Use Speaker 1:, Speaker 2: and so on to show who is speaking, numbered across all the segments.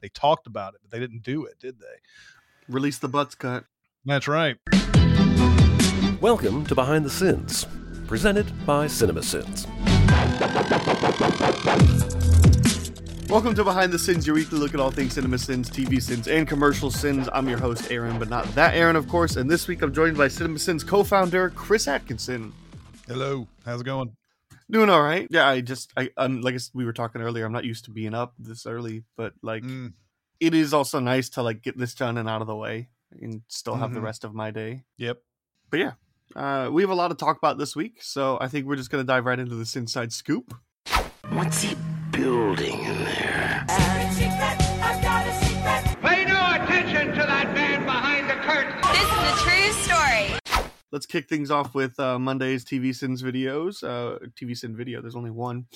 Speaker 1: they talked about it, but they didn't do it, did they?
Speaker 2: Release the butts cut.
Speaker 1: That's right.
Speaker 3: Welcome to Behind the Sins, presented by CinemaSins.
Speaker 2: Welcome to Behind the Sins, your weekly look at all things cinema sins, TV sins, and commercial sins. I'm your host, Aaron, but not that Aaron, of course. And this week I'm joined by Cinema Sins co-founder Chris Atkinson.
Speaker 1: Hello, how's it going?
Speaker 2: Doing all right. Yeah, I just, I, I'm like we were talking earlier. I'm not used to being up this early, but like,
Speaker 1: Mm,
Speaker 2: it is also nice to like get this done and out of the way, and still have the
Speaker 1: Mhm.
Speaker 2: rest of my day.
Speaker 1: yep.
Speaker 2: But yeah, uh, we have a lot to talk about this week, so I think we're just gonna dive right into this inside scoop.
Speaker 4: What's he building in there?
Speaker 2: Let's kick things off with uh, Monday's TV Sins videos. Uh, TV Sin video. There's only one.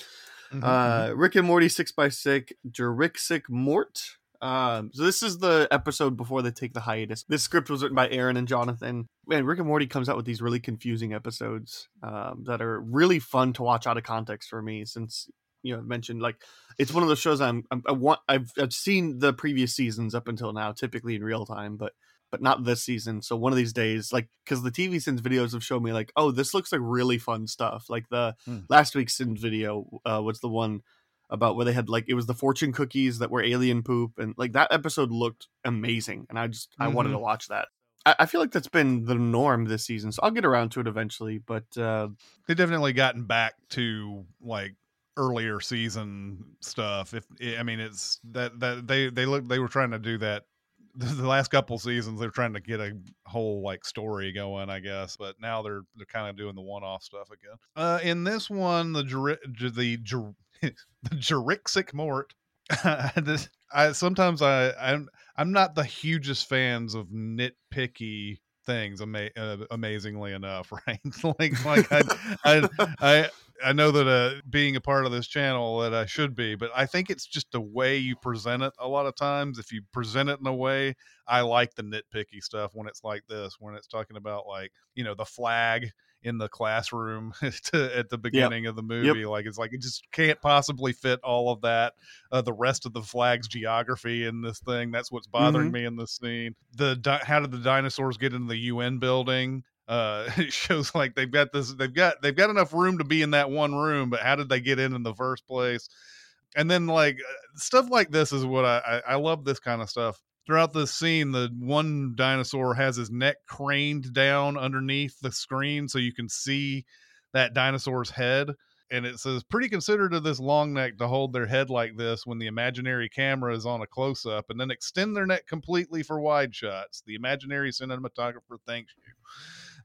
Speaker 1: Mhm,
Speaker 2: Uh, Rick and Morty six by six. JuRicksic Mort. Um, so this is the episode before they take the hiatus. This script was written by Aaron and Jonathan. Man, Rick and Morty comes out with these really confusing episodes um, that are really fun to watch out of context for me. Since you know, I mentioned like it's one of those shows I'm, I'm I want I've I've seen the previous seasons up until now, typically in real time, but but not this season. So one of these days, like because the TV Sins videos have shown me like, oh, this looks like really fun stuff. Like the
Speaker 1: Hmm.
Speaker 2: last week's Sins video uh, was the one about where they had like it was the fortune cookies that were alien poop, and like that episode looked amazing, and I just I wanted to watch that. I, I feel like that's been the norm this season, so I'll get around to it eventually. But uh,
Speaker 1: They definitely gotten back to like earlier season stuff. If I mean, it's that that they they look they were trying to do that the last couple seasons. They're trying to get a whole like story going, I guess. But now they're they're kind of doing the one off stuff again. Uh, in this one, the Juri- the Jur- the JuRicksic Mort. this, I sometimes I I'm I'm not the hugest fans of nitpicky things ama- uh, amazingly enough right like like I, I i i know that uh being a part of this channel that i should be but i think it's just the way you present it a lot of times if you present it in a way i like the nitpicky stuff when it's like this when it's talking about like you know the flag in the classroom to, at the beginning of the movie like it's like it just can't possibly fit all of that uh, the rest of the flag's geography in this thing. That's what's bothering me in this scene. The di- how did the dinosaurs get into the UN building? Uh, it shows like they've got this. They've got they've got enough room to be in that one room, but how did they get in in the first place? And then like uh, stuff like this is what I I, I love this kind of stuff. Throughout this scene, the one dinosaur has his neck craned down underneath the screen so you can see that dinosaur's head and it says pretty considerate of this long neck to hold their head like this when the imaginary camera is on a close up and then extend their neck completely for wide shots the imaginary cinematographer thanks you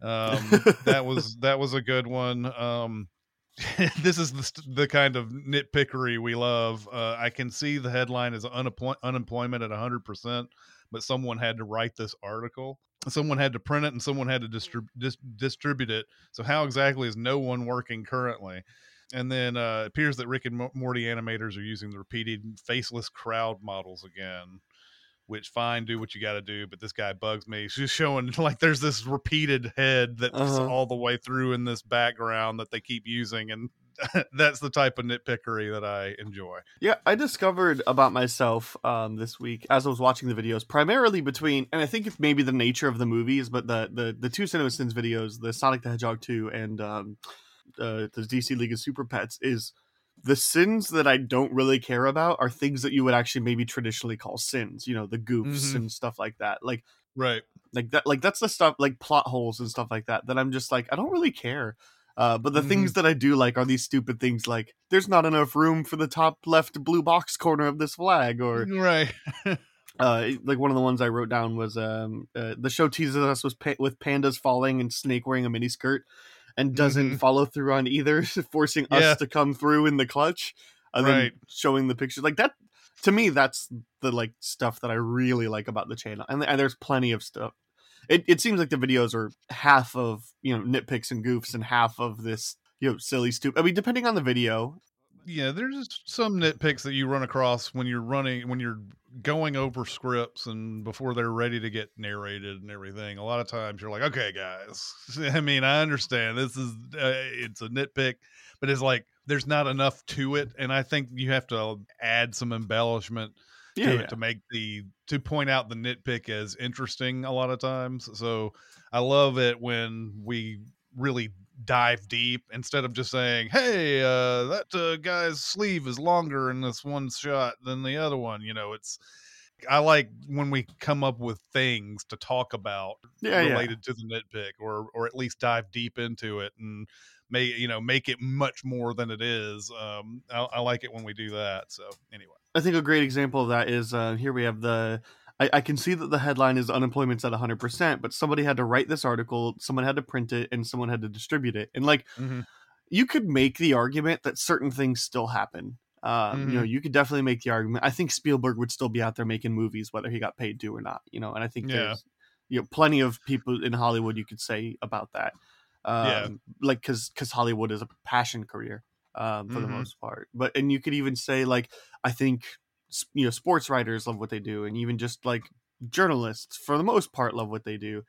Speaker 1: um, that was that was a good one. Um, this is the, the kind of nitpickery we love. Uh, i can see the headline is unemploy- unemployment at 100% but someone had to write this article. Someone had to print it and someone had to distrib- dis- distribute it. So how exactly is no one working currently? And then uh, it appears that Rick and Morty animators are using the repeated faceless crowd models again. Which fine, do what you got to do, but this guy bugs me. She's showing like there's this repeated head that's
Speaker 2: Uh-huh.
Speaker 1: all the way through in this background that they keep using, and that's the type of nitpickery that I enjoy.
Speaker 2: Yeah, I discovered about myself um, this week as I was watching the videos, primarily between, and I think it's maybe the nature of the movies, but the the the two Cinema Sins videos, the Sonic the Hedgehog two and um, uh, the DC League of Super Pets, is the sins that I don't really care about are things that you would actually maybe traditionally call sins. You know, the goofs
Speaker 1: Mhm.
Speaker 2: and stuff like that. Like
Speaker 1: Right.
Speaker 2: like that like that's the stuff like plot holes and stuff like that that i'm just like i don't really care uh, but the
Speaker 1: Mhm.
Speaker 2: things that i do like are these stupid things like there's not enough room for the top left blue box corner of this flag or
Speaker 1: Right.
Speaker 2: uh, like one of the ones i wrote down was um, uh, the show teases us with, pa- with pandas falling and snake wearing a mini skirt and doesn't
Speaker 1: Mhm.
Speaker 2: follow through on either forcing
Speaker 1: Yeah.
Speaker 2: us to come through in the clutch and then showing the pictures like that to me that's the like stuff that i really like about the channel and, and there's plenty of stuff it, it seems like the videos are half of you know nitpicks and goofs and half of this you know silly stupid i mean depending on the video
Speaker 1: yeah there's just some nitpicks that you run across when you're running when you're going over scripts and before they're ready to get narrated and everything a lot of times you're like okay guys i mean i understand this is uh, it's a nitpick but it's like there's not enough to it and i think you have to add some embellishment
Speaker 2: Yeah,
Speaker 1: to
Speaker 2: yeah.
Speaker 1: it to make the to point out the nitpick as interesting a lot of times. So I love it when we really dive deep instead of just saying, "Hey, uh, that uh, guy's sleeve is longer in this one shot than the other one." You know, it's I like when we come up with things to talk about
Speaker 2: Yeah, yeah.
Speaker 1: related to the nitpick, or or at least dive deep into it and make you know make it much more than it is. Um, I, I like it when we do that. So anyway.
Speaker 2: I think a great example of that is uh, here we have the. I, I can see that the headline is unemployment's at 100%, but somebody had to write this article, someone had to print it, and someone had to distribute it. And like,
Speaker 1: Mhm.
Speaker 2: you could make the argument that certain things still happen. Um, You know, you could definitely make the argument. I think Spielberg would still be out there making movies, whether he got paid to or not. You know, and I think
Speaker 1: Yeah.
Speaker 2: there's you know plenty of people in Hollywood you could say about that. Um,
Speaker 1: Yeah.
Speaker 2: like because because Hollywood is a passion career um, for the
Speaker 1: Mhm.
Speaker 2: most part. But and you could even say like I think you know sports writers love what they do, and even just like journalists for the most part love what they do.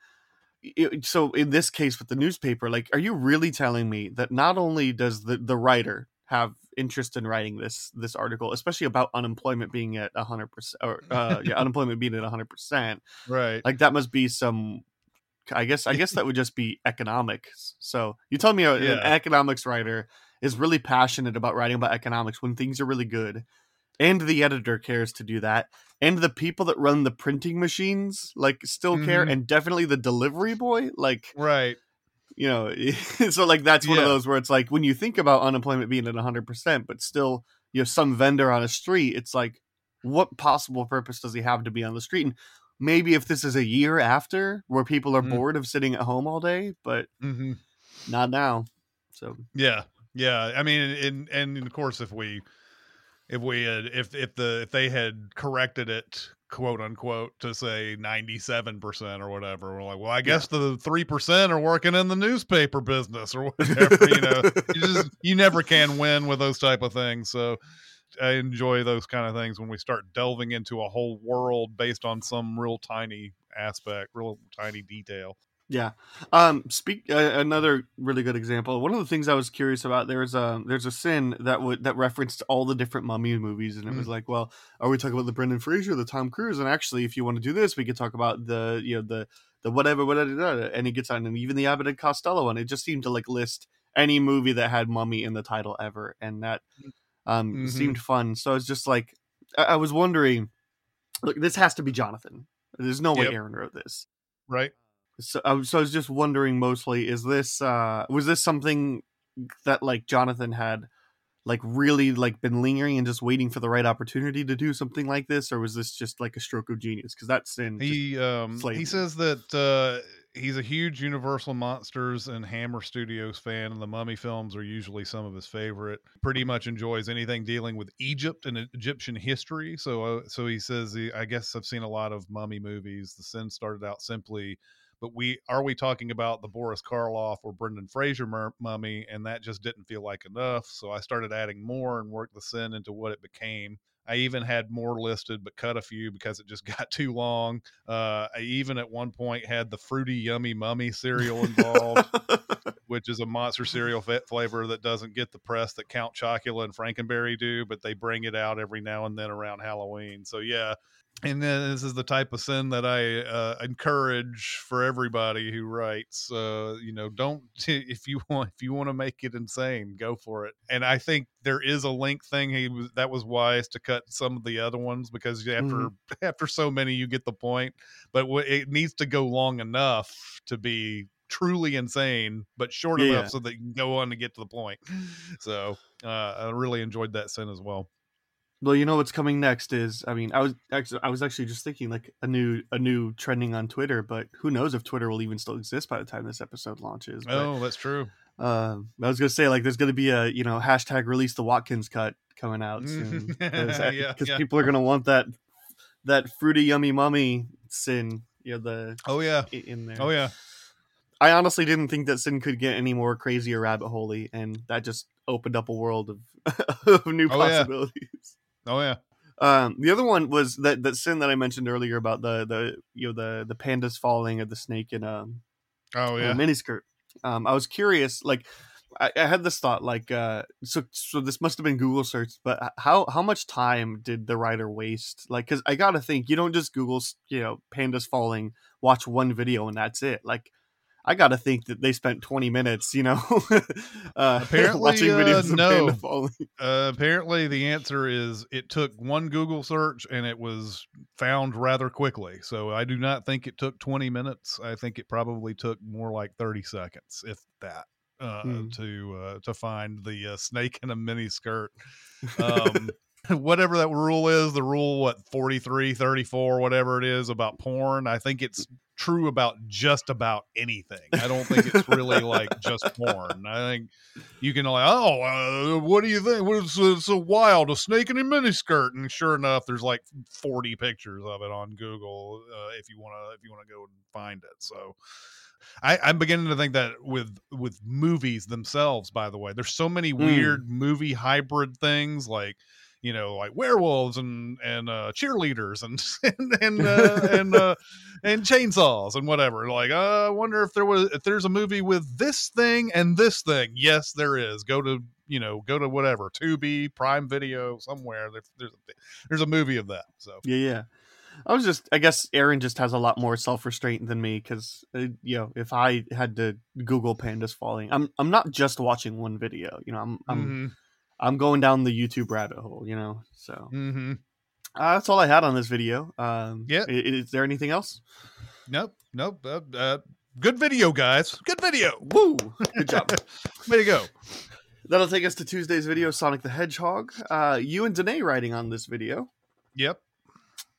Speaker 2: It- so in this case with the newspaper, like, are you really telling me that not only does the the writer have interest in writing this this article, especially about unemployment being at hundred percent, or uh, yeah, unemployment being at hundred percent,
Speaker 1: Right.
Speaker 2: like that must be some i guess i guess that would just be economics so you tell me a, an economics writer is really passionate about writing about economics when things are really good and the editor cares to do that and the people that run the printing machines like still care
Speaker 1: Mhm.
Speaker 2: and definitely the delivery boy like
Speaker 1: Right.
Speaker 2: you know so like that's one of those where it's like when you think about unemployment being at 100% but still you have some vendor on a street it's like what possible purpose does he have to be on the street and maybe if this is a year after where people are
Speaker 1: Mm.
Speaker 2: bored of sitting at home all day but
Speaker 1: hmm
Speaker 2: not now so
Speaker 1: Yeah. Yeah. I mean, and and of course, if we if we had if if the if they had corrected it quote unquote to say 97% or whatever we're like well i guess the 3% are working in the newspaper business or whatever you know? You just you never can win with those type of things. So i enjoy those kind of things when we start delving into a whole world based on some real tiny aspect real tiny detail
Speaker 2: Yeah. Um. Speak. Uh, another really good example. One of the things I was curious about there's a there's a sin that would that referenced all the different mummy movies, and it was like, well, are we talking about the Brendan Fraser, the Tom Cruise, and actually, if you want to do this, we could talk about the you know the the whatever whatever, and he gets on, and even the Abbott and Costello one. It just seemed to like list any movie that had mummy in the title ever, and that um
Speaker 1: Mhm.
Speaker 2: seemed fun. So it's just like I, I was wondering, look, this has to be Jonathan. There's no way
Speaker 1: Yep.
Speaker 2: Aaron wrote this
Speaker 1: right
Speaker 2: so I, was- so I was just wondering mostly is this uh was this something that like Jonathan had like really like been lingering and just waiting for the right opportunity to do something like this or was this just like a stroke of genius because that's in
Speaker 1: He um he says that uh he's a huge Universal Monsters and Hammer Studios fan, and the Mummy films are usually some of his favorite. Pretty much enjoys anything dealing with Egypt and Egyptian history. So uh, so he says he, I guess I've seen a lot of Mummy movies. The Sin started out simply. But we are we talking about the Boris Karloff or Brendan Fraser mur- mummy, and that just didn't feel like enough. So I started adding more and worked the sin into what it became. I even had more listed, but cut a few because it just got too long. Uh, I even at one point had the fruity, yummy mummy cereal involved, which is a monster cereal fa- flavor that doesn't get the press that Count Chocula and Frankenberry do, but they bring it out every now and then around Halloween. So yeah. And then this is the type of sin that I uh, encourage for everybody who writes. Uh, you know, don't if you want if you want to make it insane, go for it. And I think there is a link thing. He was that was wise to cut some of the other ones because after
Speaker 2: Mhm.
Speaker 1: after so many, you get the point. But it needs to go long enough to be truly insane, but short
Speaker 2: Yeah,
Speaker 1: enough so that you can go on to get to the point. So uh, I really enjoyed that sin as well.
Speaker 2: Well you know what's coming next is i mean i was actually i was actually just thinking like a new a new trending on twitter but who knows if twitter will even still exist by the time this episode launches but,
Speaker 1: Oh, that's true.
Speaker 2: um i was gonna say like there's gonna be a you know hashtag release the watkins cut coming out soon because
Speaker 1: Yeah, yeah.
Speaker 2: people are gonna want that that fruity yummy mummy sin you know the
Speaker 1: Oh yeah.
Speaker 2: in there
Speaker 1: Oh yeah.
Speaker 2: i honestly didn't think that sin could get any more crazy or rabbit holey and that just opened up a world of, of new
Speaker 1: Oh, yeah. Oh yeah.
Speaker 2: um the other one was that that sin that i mentioned earlier about the the you know the the pandas falling or the snake in um
Speaker 1: Oh
Speaker 2: a
Speaker 1: yeah.
Speaker 2: miniskirt. Um, I was curious, like I, I had this thought like uh so so this must have been google search but how how much time did the writer waste like because i gotta think you don't just google you know pandas falling watch one video and that's it like i gotta think that they spent 20 minutes you know uh
Speaker 1: Apparently,
Speaker 2: watching
Speaker 1: uh,
Speaker 2: videos of
Speaker 1: no.
Speaker 2: panda falling
Speaker 1: Uh, apparently, the answer is it took one Google search and it was found rather quickly. So I do not think it took 20 minutes. I think it probably took more like 30 seconds, if that, uh,
Speaker 2: Hmm.
Speaker 1: to uh, to find the uh, snake in a mini skirt. Um, whatever that rule is, the rule what 43, 34, whatever it is about porn. I think it's true about just about anything. I don't think it's really like just porn. I think you can like, oh, uh, what do you think? What is uh, so wild? A snake in a miniskirt, and sure enough, there's like 40 pictures of it on Google. Uh, if you want to, if you want to go and find it, so. I, I'm beginning to think that with with movies themselves. By the way, there's so many weird movie hybrid things like you know like werewolves and and uh, cheerleaders and and and uh, and, uh, and chainsaws and whatever. Like, uh, I wonder if there was if there's a movie with this thing and this thing. Yes, there is. Go to you know go to whatever Tubi, Prime Video, somewhere. There, there's a, there's a movie of that. So
Speaker 2: yeah yeah i was just i guess aaron just has a lot more self-restraint than me because uh, you know if i had to google pandas falling i'm i'm not just watching one video you know i'm i'm
Speaker 1: mhm,
Speaker 2: i'm going down the youtube rabbit hole you know so
Speaker 1: mhm.
Speaker 2: Uh, that's all I had on this video. Um,
Speaker 1: Yeah.
Speaker 2: i- Is, there anything else?
Speaker 1: nope, nope. Uh, uh, good video, guys. Good video.
Speaker 2: Woo! Good job.
Speaker 1: Way to go.
Speaker 2: That'll take us to Tuesday's video, Sonic the Hedgehog. Uh, you and Danae writing on this video.
Speaker 1: Yep.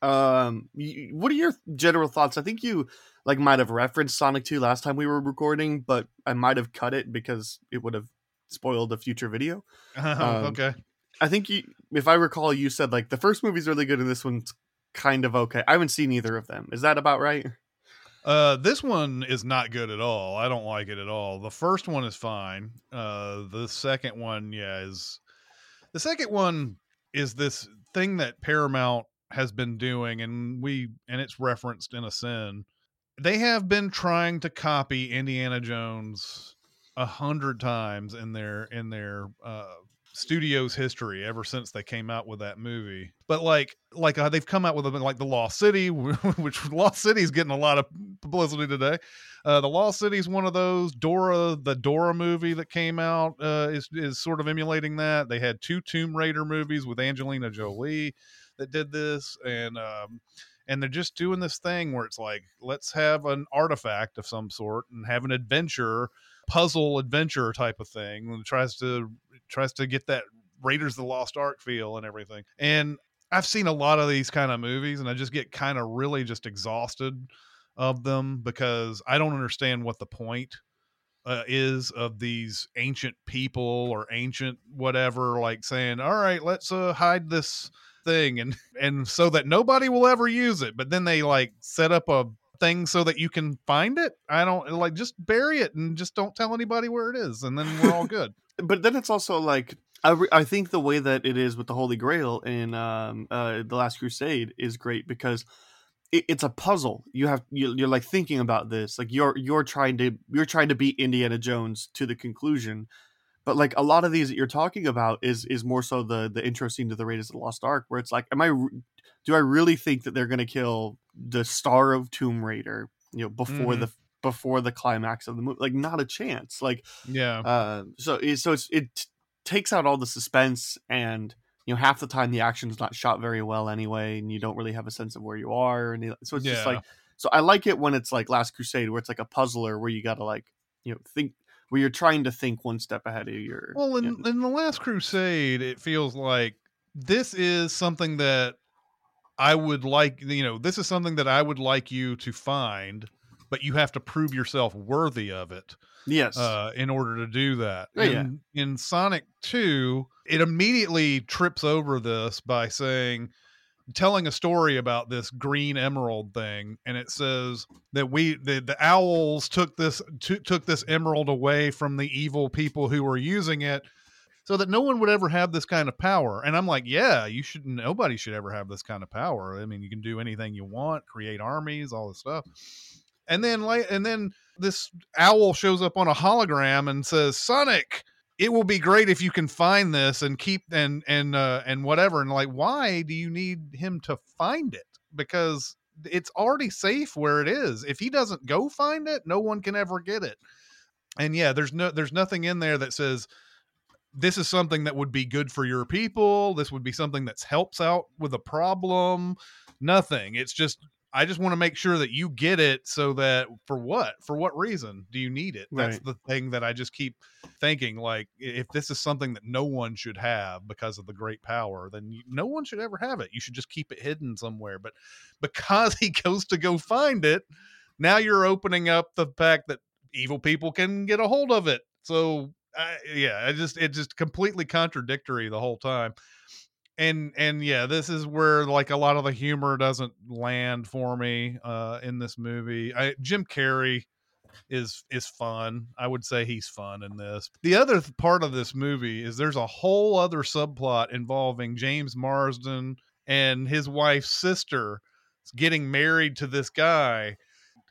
Speaker 2: Um, what are your general thoughts? I think you like might have referenced Sonic 2 last time we were recording, but I might have cut it because it would have spoiled a future video. Um,
Speaker 1: okay.
Speaker 2: I think you, if I recall, you said like the first movie's really good and this one's kind of okay. I haven't seen either of them. Is that about right?
Speaker 1: Uh, this one is not good at all. I don't like it at all. The first one is fine. Uh, the second one, yeah, is the second one is this thing that Paramount has been doing, and we and it's referenced in a sin. They have been trying to copy Indiana Jones a hundred times in their in their uh studio's history ever since they came out with that movie. But like like uh, they've come out with like the lost city which lost city is getting a lot of publicity today. Uh the lost city is one of those. Dora the dora movie that came out uh is is sort of emulating that. They had two tomb raider movies with angelina jolie that did this and um and they're just doing this thing where it's like let's have an artifact of some sort and have an adventure puzzle adventure type of thing and tries to tries to get that Raiders of the Lost Ark feel and everything. And I've seen a lot of these kind of movies and I just get kind of really just exhausted of them because I don't understand what the point uh, is of these ancient people or ancient whatever like saying all right let's uh, hide this thing and and so that nobody will ever use it but then they like set up a thing so that you can find it i don't like just bury it and just don't tell anybody where it is and then we're all good
Speaker 2: but then it's also like I, re- I think the way that it is with the Holy Grail in um, uh, the Last Crusade is great because it, it's a puzzle. You have you, you're like thinking about this, like you're you're trying to you're trying to beat Indiana Jones to the conclusion, but like a lot of these that you're talking about is is more so the the intro scene to the Raiders of the Lost Ark, where it's like, am I do I really think that they're gonna kill the star of Tomb Raider, you know, before
Speaker 1: Mhm.
Speaker 2: the before the climax of the movie? Like, not a chance. Like,
Speaker 1: yeah
Speaker 2: uh, so it, so it's, it takes out all the suspense and you know half the time the action's not shot very well anyway and you don't really have a sense of where you are and it- so it's just like so i like it when it's like last crusade where it's like a puzzler where you gotta like you know think where you're trying to think one step ahead of your
Speaker 1: Well, in,
Speaker 2: you know,
Speaker 1: in the Last Crusade, it feels like this is something that I would like. You know, this is something that I would like you to find, but you have to prove yourself worthy of it
Speaker 2: yes
Speaker 1: uh, in order to do that.
Speaker 2: Yeah, yeah.
Speaker 1: in, in Sonic Two, it immediately trips over this by saying. Telling a story about this green emerald thing, and it says that we the, the owls took this to, took this emerald away from the evil people who were using it so that no one would ever have this kind of power. And I'm like, yeah, you should. Nobody should ever have this kind of power. I mean, you can do anything you want, create armies, all this stuff. And then like and then this owl shows up on a hologram and says, "Sonic, it will be great if you can find this and keep and and uh and whatever." And like, why do you need him to find it? Because it's already safe where it is. If he doesn't go find it, no one can ever get it. And yeah, there's no there's nothing in there that says this is something that would be good for your people. This would be something that helps out with a problem. Nothing. It's just I just want to make sure that you get it so that for what? For what reason do you need it? That's
Speaker 2: Right.
Speaker 1: the thing that I just keep thinking like if this is something that no one should have because of the great power, then you, no one should ever have it. You should just keep it hidden somewhere. But because he goes to go find it, now you're opening up the fact that evil people can get a hold of it. So I, yeah, I just it just completely contradictory the whole time. And and yeah, this is where like a lot of the humor doesn't land for me uh in this movie. I Jim Carrey is is fun. I would say he's fun in this. The other th- part of this movie is there's a whole other subplot involving James Marsden and his wife's sister getting married to this guy.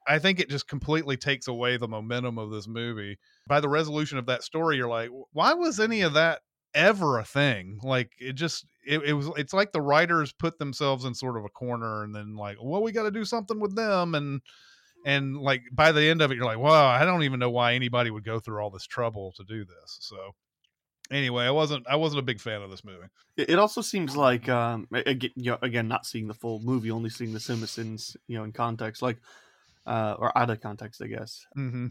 Speaker 1: I think it just completely takes away the momentum of this movie. By the resolution of that story, you're like, why was any of that ever a thing? Like it just it, it was it's like the writers put themselves in sort of a corner and then like, well, we got to do something with them and and like by the end of it you're like wow i don't even know why anybody would go through all this trouble to do this so anyway i wasn't i wasn't a big fan of this movie
Speaker 2: It also seems like, um, again, you know, again, not seeing the full movie, only seeing the Simpsons, you know, in context, like, uh, or out of context, I guess.
Speaker 1: mm-hmm.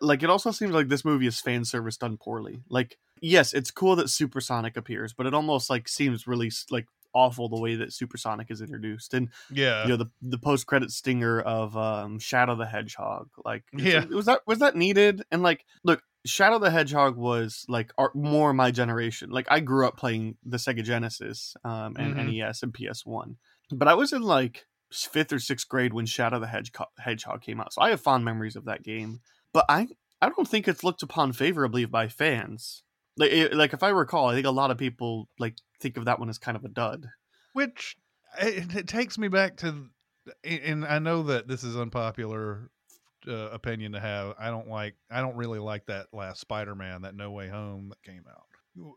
Speaker 2: Like, it also seems like this movie is fan service done poorly. Like, yes, it's cool that Supersonic appears, but it almost like seems really like awful the way that Supersonic is introduced, and
Speaker 1: yeah
Speaker 2: you know the the post credit stinger of um, Shadow the Hedgehog. Like,
Speaker 1: Yeah.
Speaker 2: was that was that needed? And like, look, Shadow the Hedgehog was like our, more my generation. Like, I grew up playing the Sega Genesis um, and
Speaker 1: Mhm.
Speaker 2: NES and PS One, but I was in like fifth or sixth grade when Shadow the Hedgehog, Hedgehog came out, so I have fond memories of that game. But I I don't think it's looked upon favorably by fans. Like, it, like if I recall, I think a lot of people like think of that one as kind of a dud.
Speaker 1: which it, it takes me back to and i know that this is unpopular uh, opinion to have. I don't like i don't really like that last spider-man that no way home that came out.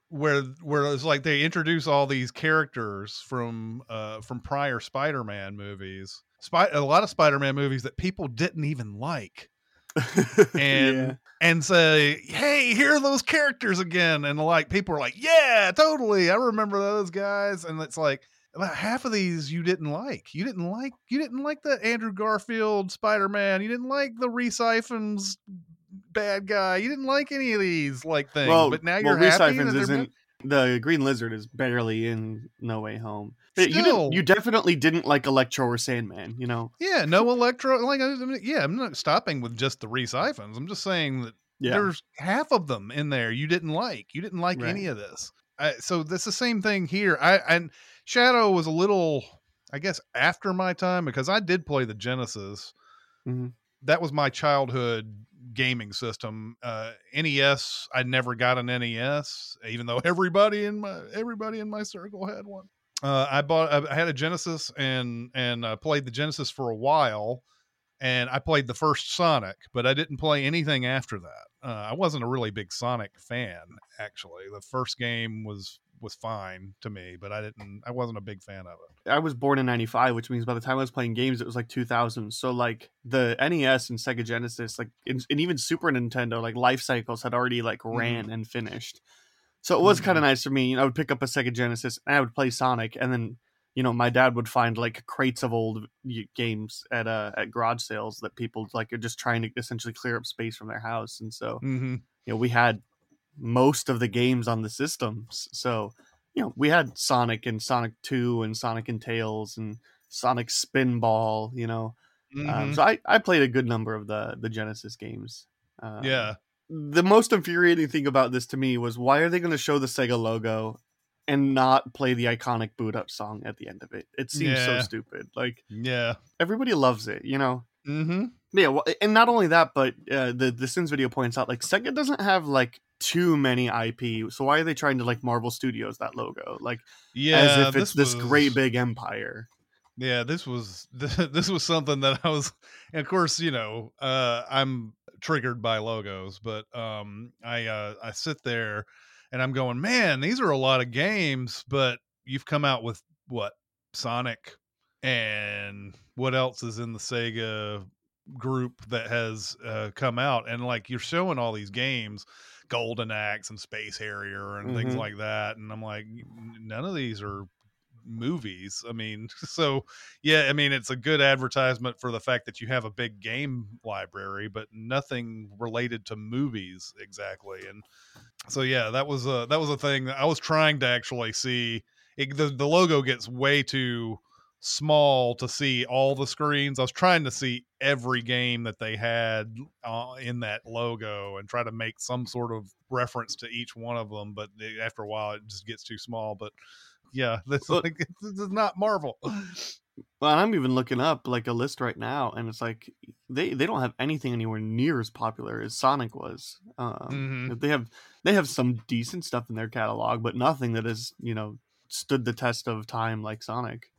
Speaker 1: Where where it's like they introduce all these characters from uh from prior spider-man movies. Spy- a lot of spider-man movies that people didn't even like and
Speaker 2: Yeah.
Speaker 1: and say, "Hey, here are those characters again," and like people are like, "Yeah, totally, I remember those guys," and it's like about half of these you didn't like. You didn't like. You didn't like the Andrew Garfield Spider Man. You didn't like the Rhys Ifans bad guy. You didn't like any of these like things.
Speaker 2: Well,
Speaker 1: but now
Speaker 2: well,
Speaker 1: you're happy.
Speaker 2: Rhys
Speaker 1: Ifans that
Speaker 2: isn't the Green Lizard is barely in No Way Home. But you didn't, you definitely didn't like Electro or Sandman. You know,
Speaker 1: Yeah, no electro. Like, I mean, yeah, I'm not stopping with just the Rhys Ifans. I'm just saying that
Speaker 2: yeah,
Speaker 1: there's half of them in there you didn't like. You didn't like any of this. I, so that's the same thing here. I and Shadow was a little, I guess, after my time because I did play the Genesis.
Speaker 2: Mhm.
Speaker 1: That was my childhood gaming system. Uh, NES, I never got an NES, even though everybody in my everybody in my circle had one. Uh, I bought, I had a Genesis and and uh, played the Genesis for a while and I played the first Sonic, but I didn't play anything after that. Uh, I wasn't a really big Sonic fan, actually. The first game was was fine to me, but I didn't. I wasn't a big fan of it.
Speaker 2: I was born in '95, which means by the time I was playing games, it was like 2000. So like the NES and Sega Genesis, like and, and even Super Nintendo, like life cycles had already like
Speaker 1: Mm-hmm.
Speaker 2: ran and finished. So it was kind of nice for me. You know, I would pick up a Sega Genesis and I would play Sonic, and then you know my dad would find like crates of old games at uh at garage sales that people like are just trying to essentially clear up space from their house, and so
Speaker 1: Mm-hmm.
Speaker 2: you know we had most of the games on the systems so you know we had sonic and sonic 2 and sonic and tails and sonic spinball you know
Speaker 1: Mm-hmm.
Speaker 2: um, so I, I played a good number of the the genesis games um,
Speaker 1: yeah,
Speaker 2: the most infuriating thing about this to me was why are they going to show the sega logo and not play the iconic boot up song at the end of it it seems so stupid like
Speaker 1: yeah.
Speaker 2: everybody loves it you know
Speaker 1: Mm-hmm.
Speaker 2: yeah, well, and not only that, but uh, the the Sins video points out like Sega doesn't have like too many IP, so why are they trying to like Marvel Studios that logo, like
Speaker 1: Yeah.
Speaker 2: as if it's this
Speaker 1: was-
Speaker 2: great big empire?
Speaker 1: Yeah, this was this was something that I was, and of course, you know, uh, I'm triggered by logos, but um, I uh, I sit there and I'm going, man, these are a lot of games, but you've come out with what Sonic and what else is in the Sega group that has uh, come out, and like you're showing all these games, Golden Axe and Space Harrier and things
Speaker 2: Mhm.
Speaker 1: like that, and I'm like, none of these are movies. I mean, so yeah, I mean, it's a good advertisement for the fact that you have a big game library, but nothing related to movies exactly. And so yeah, that was a that was a thing I was trying to actually see. It, the the logo gets way too small to see all the screens. I was trying to see every game that they had uh, in that logo and try to make some sort of reference to each one of them. But after a while, it just gets too small. But yeah, this,
Speaker 2: Well-
Speaker 1: like, this is not Marvel.
Speaker 2: Well, I'm even looking up like a list right now, and it's like they they don't have anything anywhere near as popular as Sonic was. Um,
Speaker 1: Mhm.
Speaker 2: They have they have some decent stuff in their catalog, but nothing that has you know stood the test of time like Sonic.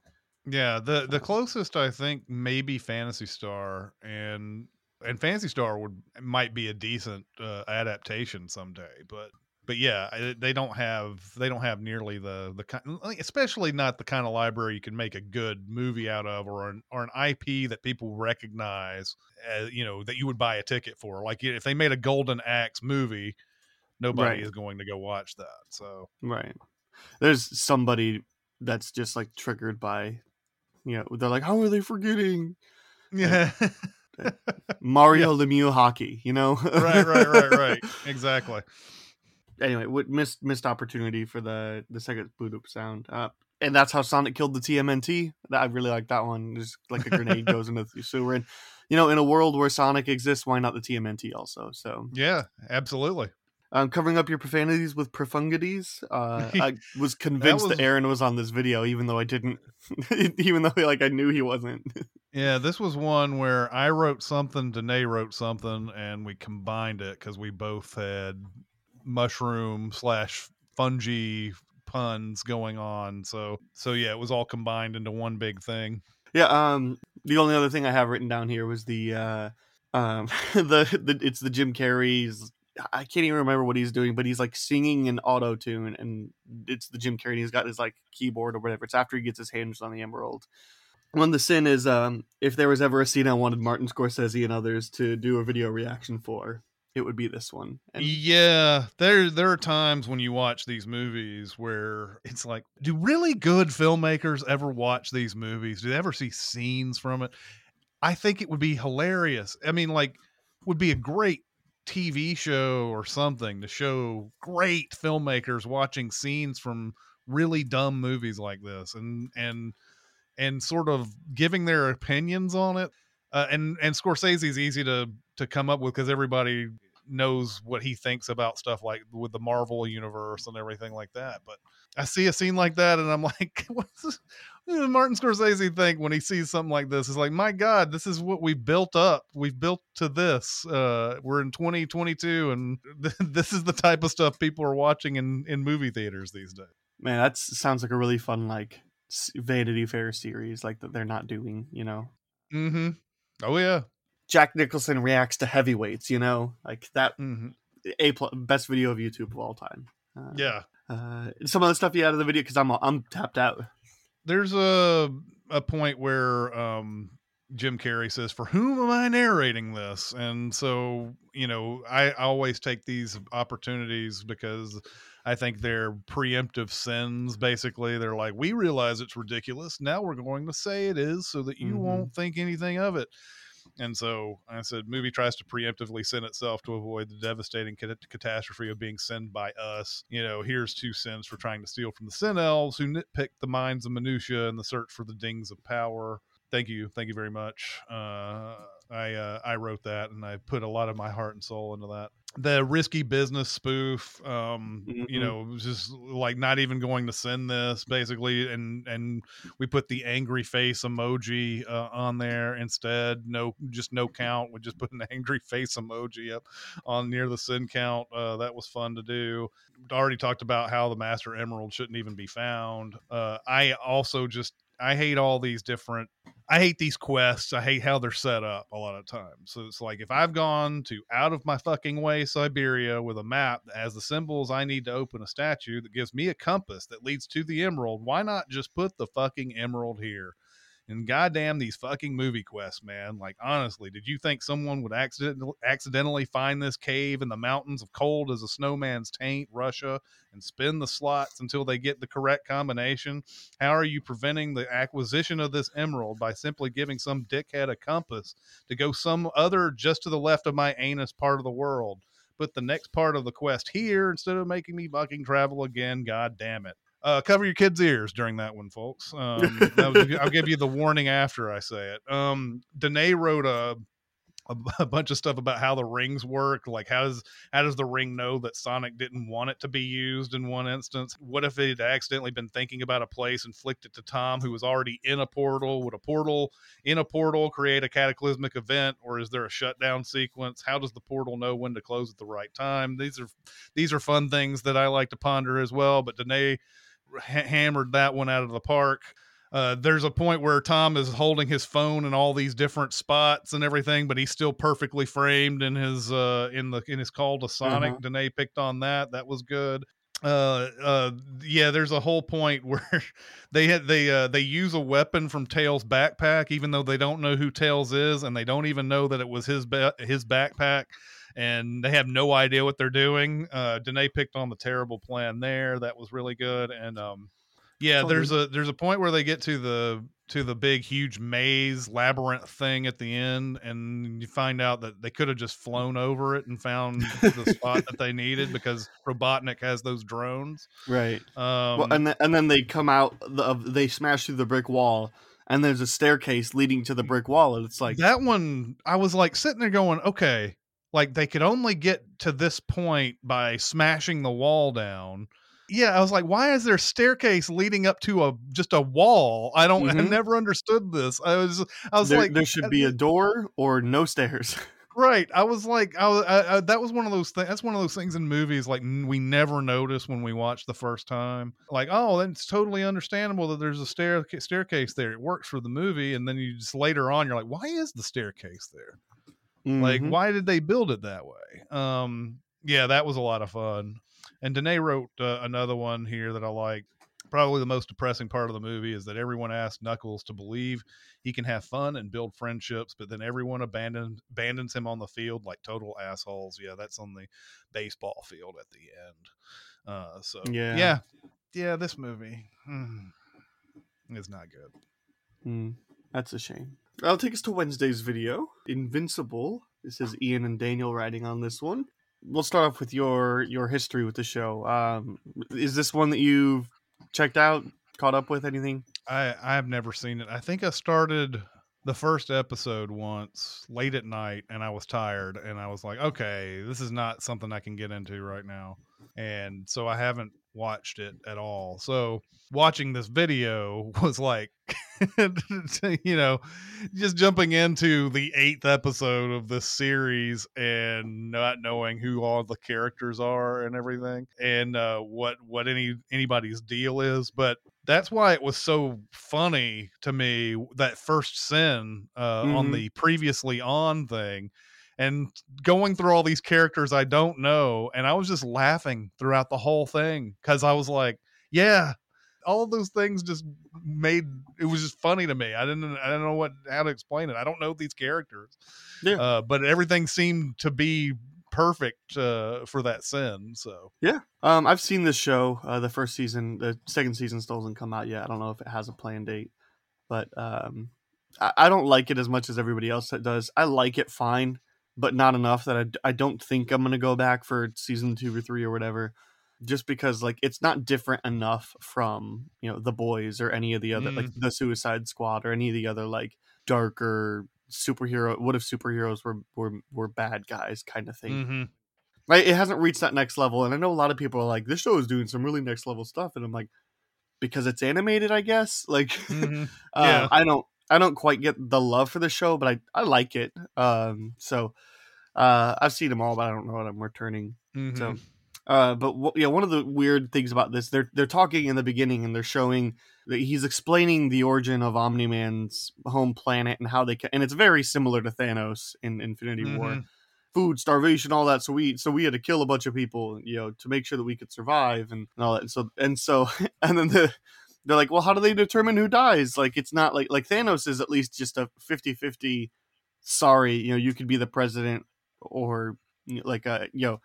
Speaker 1: Yeah, the the closest I think maybe Phantasy Star and and Phantasy Star would might be a decent uh, adaptation someday, but but yeah, they don't have they don't have nearly the the kind, especially not the kind of library you can make a good movie out of or an or an IP that people recognize, as, you know, that you would buy a ticket for. Like if they made a Golden Axe movie, nobody
Speaker 2: Right.
Speaker 1: is going to go watch that. So
Speaker 2: Right. There's somebody that's just like triggered by, you know, they're like, how are they forgetting eh,
Speaker 1: yeah,
Speaker 2: Mario Lemieux hockey? You know,
Speaker 1: right, right, right, right, exactly.
Speaker 2: Anyway, what missed missed opportunity for the the second boot up sound. Uh, and that's how Sonic killed the TMNT. That- I really like that one. Just like a grenade goes into the sewer, and you know, in a world where Sonic exists, why not the TMNT also? So,
Speaker 1: Yeah, absolutely.
Speaker 2: um, covering up your profanities with profundities. Uh, I was convinced that,
Speaker 1: was-
Speaker 2: Aaron was on this video, even though I didn't, even though like I knew he wasn't.
Speaker 1: Yeah, this was one where I wrote something, Danae wrote something, and we combined it because we both had mushroom slash fungi puns going on. So, so yeah, it was all combined into one big thing.
Speaker 2: Yeah. Um. The only other thing I have written down here was the uh, um, the, the it's the Jim Carrey's. I can't even remember what he's doing, but he's like singing in auto tune, and it's the Jim Carrey. He's got his like keyboard or whatever. It's after he gets his hands on the emerald. One the sin is um, if there was ever a scene I wanted Martin Scorsese and others to do a video reaction for, it would be this one. And
Speaker 1: Yeah, there there are times when you watch these movies where it's like, do really good filmmakers ever watch these movies? Do they ever see scenes from it? I think it would be hilarious. I mean, like, would be a great TV show or something to show great filmmakers watching scenes from really dumb movies like this and and and sort of giving their opinions on it. Uh, and and Scorsese's easy to to come up with because everybody knows what he thinks about stuff like with the Marvel universe and everything like that. But I see a scene like that and I'm like, what's this? What does Martin Scorsese think when he sees something like this? It's like, my God, this is what we've built up. We've built to this. Uh, we're in 2022, and this is the type of stuff people are watching in, in movie theaters these days.
Speaker 2: man, that sounds like a really fun like Vanity Fair series, like that they're not doing. You know,
Speaker 1: Mm-hmm. Oh yeah.
Speaker 2: Jack Nicholson reacts to heavyweights. You know, like that
Speaker 1: Mm-hmm.
Speaker 2: a pl- best video of YouTube of all time. Uh,
Speaker 1: Yeah.
Speaker 2: Uh, some of the stuff you had of the video because I'm I'm tapped out.
Speaker 1: there's a a point where um Jim Carrey says, "For whom am I narrating this?" And so, you know, I always take these opportunities because I think they're preemptive sins. Basically, they're like, "We realize it's ridiculous. Now we're going to say it is, so that you
Speaker 2: Mhm.
Speaker 1: won't think anything of it." And so I said, movie tries to preemptively sin itself to avoid the devastating cat- catastrophe of being sinned by us. You know, here's two sins for trying to steal from the sin elves who nitpick the minds of minutia in the search for the dings of power. Thank you, thank you very much. Uh, I uh, I wrote that and I put a lot of my heart and soul into that. The risky business spoof, um, you
Speaker 2: Mhm.
Speaker 1: know, just like not even going to send this basically, and and we put the angry face emoji uh, on there instead. No, just no count. We just put an angry face emoji up on near the sin count. Uh, that was fun to do. Already talked about how the Master Emerald shouldn't even be found. Uh, I also just I hate all these different I hate these quests. I hate how they're set up a lot of times. So it's like if I've gone to out of my fucking way Siberia with a map has the symbols I need to open a statue that gives me a compass that leads to the emerald, why not just put the fucking emerald here? And goddamn these fucking movie quests, man. Like honestly, did you think someone would accident- accidentally find this cave in the mountains of cold as a snowman's taint, Russia, and spin the slots until they get the correct combination? How are you preventing the acquisition of this emerald by simply giving some dickhead a compass to go some other just to the left of my anus part of the world? Put the next part of the quest here instead of making me fucking travel again. God damn it. Uh, cover your kids' ears during that one, folks. Um, that was- I'll give you the warning after I say it. Um, Danae wrote a, a, a bunch of stuff about how the rings work. Like, how does how does the ring know that Sonic didn't want it to be used in one instance? What if it had accidentally been thinking about a place and flicked it to Tom, who was already in a portal? Would a portal in a portal create a cataclysmic event, or is there a shutdown sequence? How does the portal know when to close at the right time? These are these are fun things that I like to ponder as well. But Danae ha- hammered that one out of the park. Uh, there's a point where Tom is holding his phone in all these different spots and everything, but he's still perfectly framed in his uh, in the in his call to Sonic.
Speaker 2: Uh-huh.
Speaker 1: Danae picked on that. That was good. Uh, uh, yeah. There's a whole point where they had they uh, they use a weapon from Tails' backpack, even though they don't know who Tails is, and they don't even know that it was his ba- his backpack and they have no idea what they're doing. Uh, Danae picked on the terrible plan there. That was really good. And um, yeah, there's a there's a point where they get to the to the big huge maze labyrinth thing at the end, and you find out that they could have just flown over it and found the spot that they needed because Robotnik has those drones.
Speaker 2: Right.
Speaker 1: Um,
Speaker 2: well, and then, and then they come out. The, of they smash through the brick wall, and there's a staircase leading to the brick wall, and it's like
Speaker 1: that one i was like sitting there going okay like they could only get to this point by smashing the wall down. Yeah i was like why is there a staircase leading up to a just a wall? I don't i
Speaker 2: Mhm.
Speaker 1: never understood this. I was i was
Speaker 2: there,
Speaker 1: like
Speaker 2: there should be a door or no stairs.
Speaker 1: right i was like I, was, I, I that was one of those things that's one of those things in movies like n- we never notice when we watch the first time. Like oh it's totally understandable that there's a stair staircase there. It works for the movie and then you just later on you're like why is the staircase there like
Speaker 2: Mhm.
Speaker 1: why did they build it that way? Um yeah that was a lot of fun. And Danae wrote uh, another one here that i like. Probably the most depressing part of the movie is that everyone asked knuckles to believe he can have fun and build friendships but then everyone abandons abandons him on the field like total assholes. Yeah that's on the baseball field at the end. Uh so
Speaker 2: Yeah.
Speaker 1: yeah. Yeah this movie hmm, is not good.
Speaker 2: Hmm, that's a shame. That'll take us to Wednesday's video. Invincible. This is Ian and Daniel writing on this one. We'll start off with your your history with the show. Um, is this one that you've checked out, caught up with anything?
Speaker 1: I I have never seen it. I think I started the first episode once late at night and I was tired and I was like, okay, this is not something I can get into right now. And so I haven't watched it at all. So watching this video was like you know, just jumping into the eighth episode of this series and not knowing who all the characters are and everything and uh, what what any anybody's deal is. But that's why it was so funny to me that first sin uh, on
Speaker 2: Mhm.
Speaker 1: the previously on thing and going through all these characters I don't know. And I was just laughing throughout the whole thing because I was like, yeah, all of those things just made it was just funny to me. I didn't I don't know what how to explain it. I don't know these characters.
Speaker 2: Yeah.
Speaker 1: Uh, but everything seemed to be perfect uh, for that sin. So
Speaker 2: Yeah. Um, I've seen this show. Uh, the first season, the second season still hasn't come out yet. I don't know if it has a planned date, but um, I, I don't like it as much as everybody else that does. I like it fine, but not enough that I, I don't think I'm gonna go back for season two or three or whatever. Just because like it's not different enough from you know the boys or any of the other like the Suicide Squad or any of the other like darker superhero. What if superheroes were were were bad guys kind of thing
Speaker 1: mhm.
Speaker 2: right? It hasn't reached that next level, and I know a lot of people are like, "This show is doing some really next level stuff," and I'm like, because it's animated, I guess. Like,
Speaker 1: Mhm.
Speaker 2: uh, I don't, I don't quite get the love for the show, but I, I like it. Um, so, uh, I've seen them all, but I don't know what I'm returning. So,
Speaker 1: Mhm.
Speaker 2: Uh, but w- yeah, one of the weird things about this, they're they're talking in the beginning and they're showing that he's explaining the origin of Omni Man's home planet and how they can, and it's very similar to Thanos in Infinity War.
Speaker 1: Mhm.
Speaker 2: Food, starvation, all that. So we so we had to kill a bunch of people, you know, to make sure that we could survive and, and all that. And so and so and then the they're like, well, how do they determine who dies? Like it's not like like Thanos is at least just a 50-50 sorry, you know, you could be the president or you know, like a you know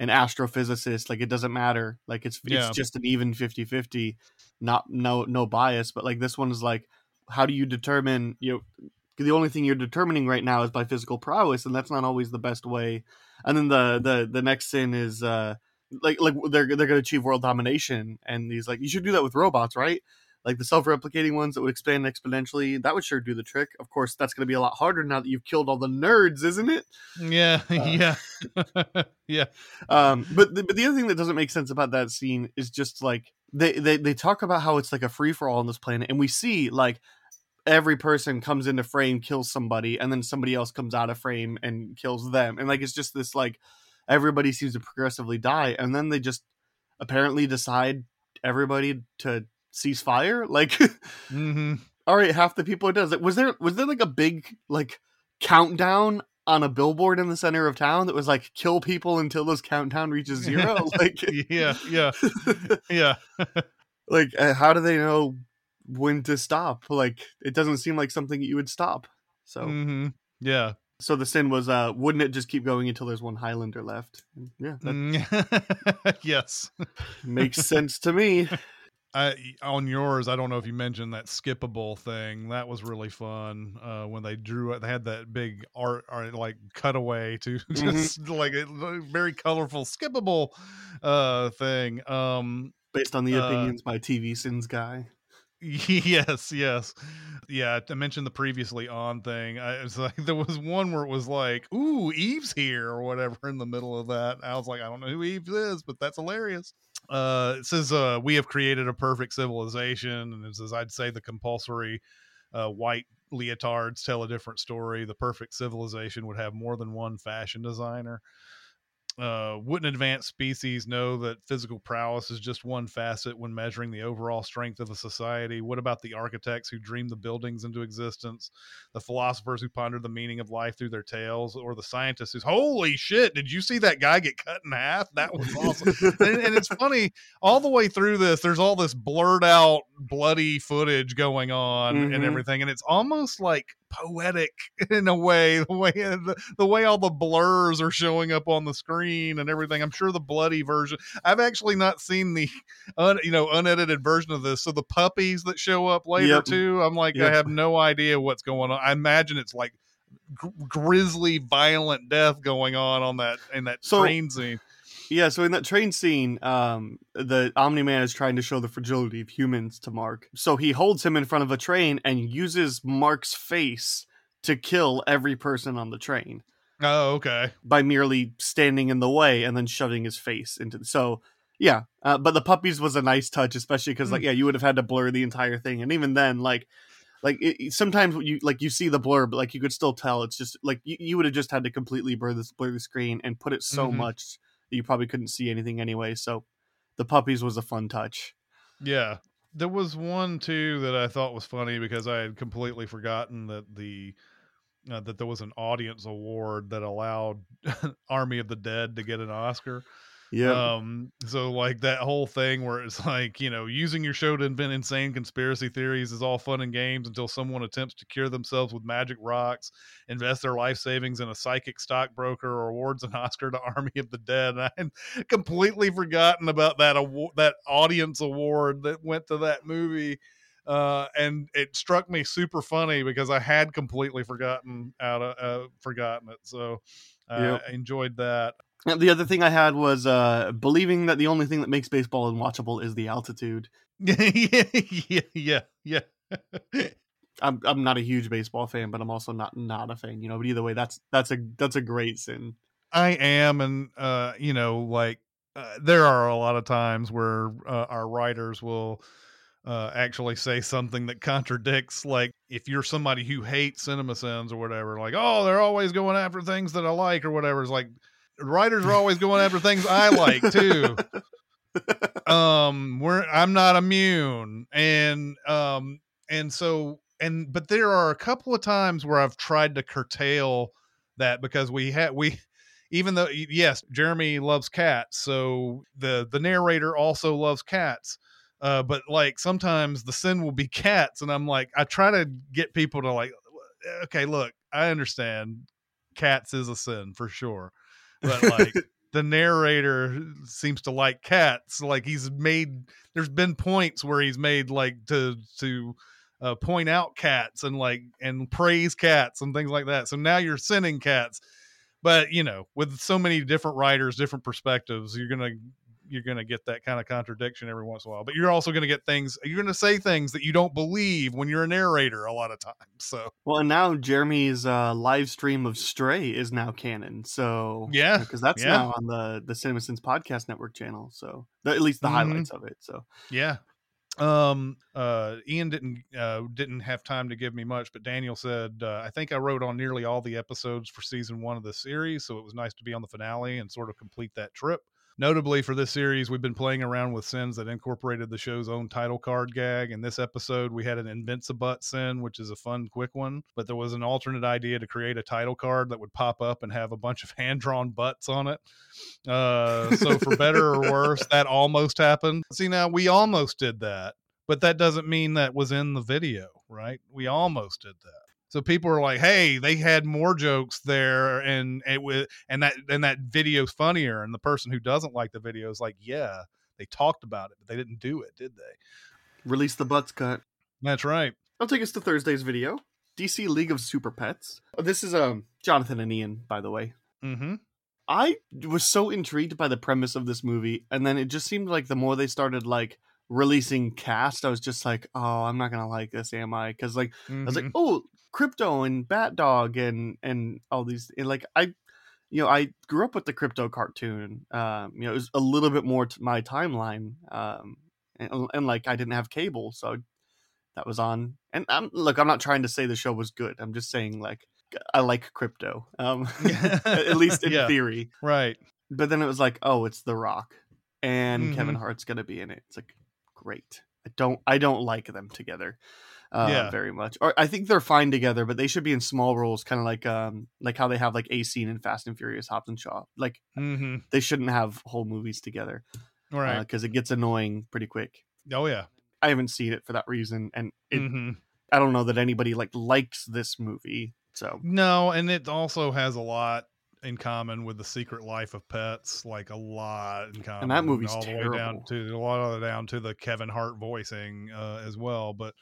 Speaker 2: an astrophysicist like it doesn't matter like it's
Speaker 1: Yeah.
Speaker 2: it's just an even 50-50 not no no bias but like this one is like how do you determine you know the only thing you're determining right now is by physical prowess and that's not always the best way and then the the the next sin is uh like like they're they're gonna achieve world domination and he's like you should do that with robots right? Like the self-replicating ones that would expand exponentially that would sure do the trick. Of course that's gonna be a lot harder now that you've killed all the nerds isn't it?
Speaker 1: Yeah,
Speaker 2: Uh,
Speaker 1: yeah, yeah.
Speaker 2: um but the, but the other thing that doesn't make sense about that scene is just like they they, they talk about how it's like a free-for-all on this planet and we see like every person comes into frame kills somebody and then somebody else comes out of frame and kills them and like it's just this like everybody seems to progressively die and then they just apparently decide everybody to cease fire like
Speaker 1: hmm
Speaker 2: all right half the people it does was there was there like a big like countdown on a billboard in the center of town that was like kill people until this countdown reaches zero? Like
Speaker 1: Yeah, yeah, yeah.
Speaker 2: like uh, how do they know when to stop? Like it doesn't seem like something you would stop so
Speaker 1: hmm Yeah.
Speaker 2: So the sin was uh wouldn't it just keep going until there's one highlander left yeah that
Speaker 1: Mm, yes.
Speaker 2: makes sense to me
Speaker 1: I, on yours, I don't know if you mentioned that skippable thing. That was really fun uh, when they drew it. They had that big art, art like cutaway to just like a very colorful skippable uh, thing. Um,
Speaker 2: based on the
Speaker 1: Uh,
Speaker 2: opinions by tv sins guy
Speaker 1: yes, yes, yeah. I mentioned the previously on thing. I was like there was one where it was like, "Ooh, Eve's here" or whatever in the middle of that. I was like, I don't know who Eve is, but that's hilarious. Uh, it says, uh, "We have created a perfect civilization," and it says, "I'd say the compulsory uh, white leotards tell a different story. The perfect civilization would have more than one fashion designer." Uh, wouldn't advanced species know that physical prowess is just one facet when measuring the overall strength of a society? What about the architects who dreamed the buildings into existence, the philosophers who pondered the meaning of life through their tales, or the scientists who's holy shit? Did you see that guy get cut in half? That was awesome. and, and it's funny all the way through this. There's all this blurred out, bloody footage going on and
Speaker 2: Mhm.
Speaker 1: everything, and it's almost like poetic in a way the way uh, the, the way all the blurs are showing up on the screen and everything i'm sure the bloody version i've actually not seen the un, you know unedited version of this so the puppies that show up later
Speaker 2: Yep.
Speaker 1: too i'm like
Speaker 2: Yep.
Speaker 1: i have no idea what's going on i imagine it's like gr- grisly violent death going on on that in that
Speaker 2: So-
Speaker 1: train scene
Speaker 2: Yeah, so in that train scene, um, the Omni Man is trying to show the fragility of humans to Mark. So he holds him in front of a train and uses Mark's face to kill every person on the train
Speaker 1: oh okay
Speaker 2: by merely standing in the way and then shoving his face into. The, so yeah, uh, but the puppies was a nice touch, especially because like yeah, you would have had to blur the entire thing, and even then, like. Like it, sometimes you like you see the blur, but like you could still tell it's just like you, you would have just had to completely blur this blur the screen and put it so
Speaker 1: Mhm.
Speaker 2: much you probably couldn't see anything anyway. So the puppies was a fun touch.
Speaker 1: Yeah. There was one too that I thought was funny because I had completely forgotten that the uh, that there was an audience award that allowed Army of the Dead to get an Oscar.
Speaker 2: Yeah,
Speaker 1: Um so like that whole thing where it's like, you know, using your show to invent insane conspiracy theories is all fun and games until someone attempts to cure themselves with magic rocks, invest their life savings in a psychic stockbroker or awards an Oscar to Army of the Dead. And I had completely forgotten about that award that audience award that went to that movie. Uh, and it struck me super funny because I had completely forgotten out of uh, forgotten it. So uh,
Speaker 2: Yep.
Speaker 1: I enjoyed that.
Speaker 2: And the other thing I had was uh, believing that the only thing that makes baseball unwatchable is the altitude.
Speaker 1: yeah, yeah, yeah, yeah.
Speaker 2: I'm I'm not a huge baseball fan, but I'm also not not a fan. You know, but either way, that's that's a that's a great sin.
Speaker 1: I am, and uh, you know, like uh, there are a lot of times where uh, our writers will uh, actually say something that contradicts. Like if you're somebody who hates cinema sins or whatever, like oh, they're always going after things that I like or whatever. It's like writers are always going after things I like too. um, we're I'm not immune, and um, and so and but there are a couple of times where I've tried to curtail that because we had we even though yes jeremy loves cats so the the narrator also loves cats. Uh but like sometimes the sin will be cats and i'm like i try to get people to like okay look i understand cats is a sin for sure but like the narrator seems to like cats like he's made there's been points where he's made like to to uh, point out cats and like and praise cats and things like that. So now you're sending cats, but you know, with so many different writers, different perspectives, you're gonna you're gonna get that kind of contradiction every once in a while. But you're also gonna get things you're gonna say things that you don't believe when you're a narrator a lot of times. So
Speaker 2: Well, and now Jeremy's uh, live stream of Stray is now canon. So
Speaker 1: Yeah,
Speaker 2: because that's
Speaker 1: yeah.
Speaker 2: now on the the CinemaSins podcast network channel. So the, at least the
Speaker 1: Mhm.
Speaker 2: highlights of it. So
Speaker 1: Yeah. Um uh Ian didn't uh didn't have time to give me much, but Daniel said uh, I think I wrote on nearly all the episodes for season 1 of the series, so it was nice to be on the finale and sort of complete that trip. Notably for this series, we've been playing around with sins that incorporated the show's own title card gag. In this episode, we had an Invincibutt sin, which is a fun, quick one. But there was an alternate idea to create a title card that would pop up and have a bunch of hand drawn butts on it. Uh, so, for better or worse, that almost happened. See, now we almost did that, but that doesn't mean that was in the video, right? We almost did that. So people are like, "Hey, they had more jokes there, and it was, and that, and that video's funnier." And the person who doesn't like the video is like, "Yeah, they talked about it, but they didn't do it, did they?"
Speaker 2: release the butts cut.
Speaker 1: That's right.
Speaker 2: I'll take us to Thursday's video. DC League of Super Pets. This is um Jonathan and Ian, by the way.
Speaker 1: Mm-hmm.
Speaker 2: I was so intrigued by the premise of this movie, and then it just seemed like the more they started like releasing cast, I was just like, oh, I'm not gonna like this, am I? Because like I was like, oh, Krypto and Bat Dog and and all these and like I, you know, I grew up with the Krypto cartoon. Um, you know, it was a little bit more to my timeline. Um, and, and like I didn't have cable, so that was on. And I'm look, I'm not trying to say the show was good. I'm just saying like I like Krypto. Um, at least in
Speaker 1: Yeah.
Speaker 2: theory.
Speaker 1: right.
Speaker 2: But then it was like, oh, it's The Rock, and Kevin
Speaker 1: Mhm.
Speaker 2: Hart's gonna be in it. It's like great. I don't I don't like them together. Uh,
Speaker 1: Yeah.
Speaker 2: very much. Or I think they're fine together, but they should be in small roles, kind of like um like how they have like a scene in Fast and Furious, Hobbs and Shaw. Like
Speaker 1: Mm-hmm.
Speaker 2: they shouldn't have whole movies together
Speaker 1: Right.
Speaker 2: because it gets annoying pretty quick.
Speaker 1: oh yeah.
Speaker 2: I haven't seen it for that reason, and it,
Speaker 1: mm-hmm.
Speaker 2: I don't know that anybody like likes this movie. So
Speaker 1: No, and it also has a lot in common with the Secret Life of Pets, like a lot in common.
Speaker 2: And that movie's
Speaker 1: all the way down to a lot of it down to the Kevin Hart voicing uh, as well. But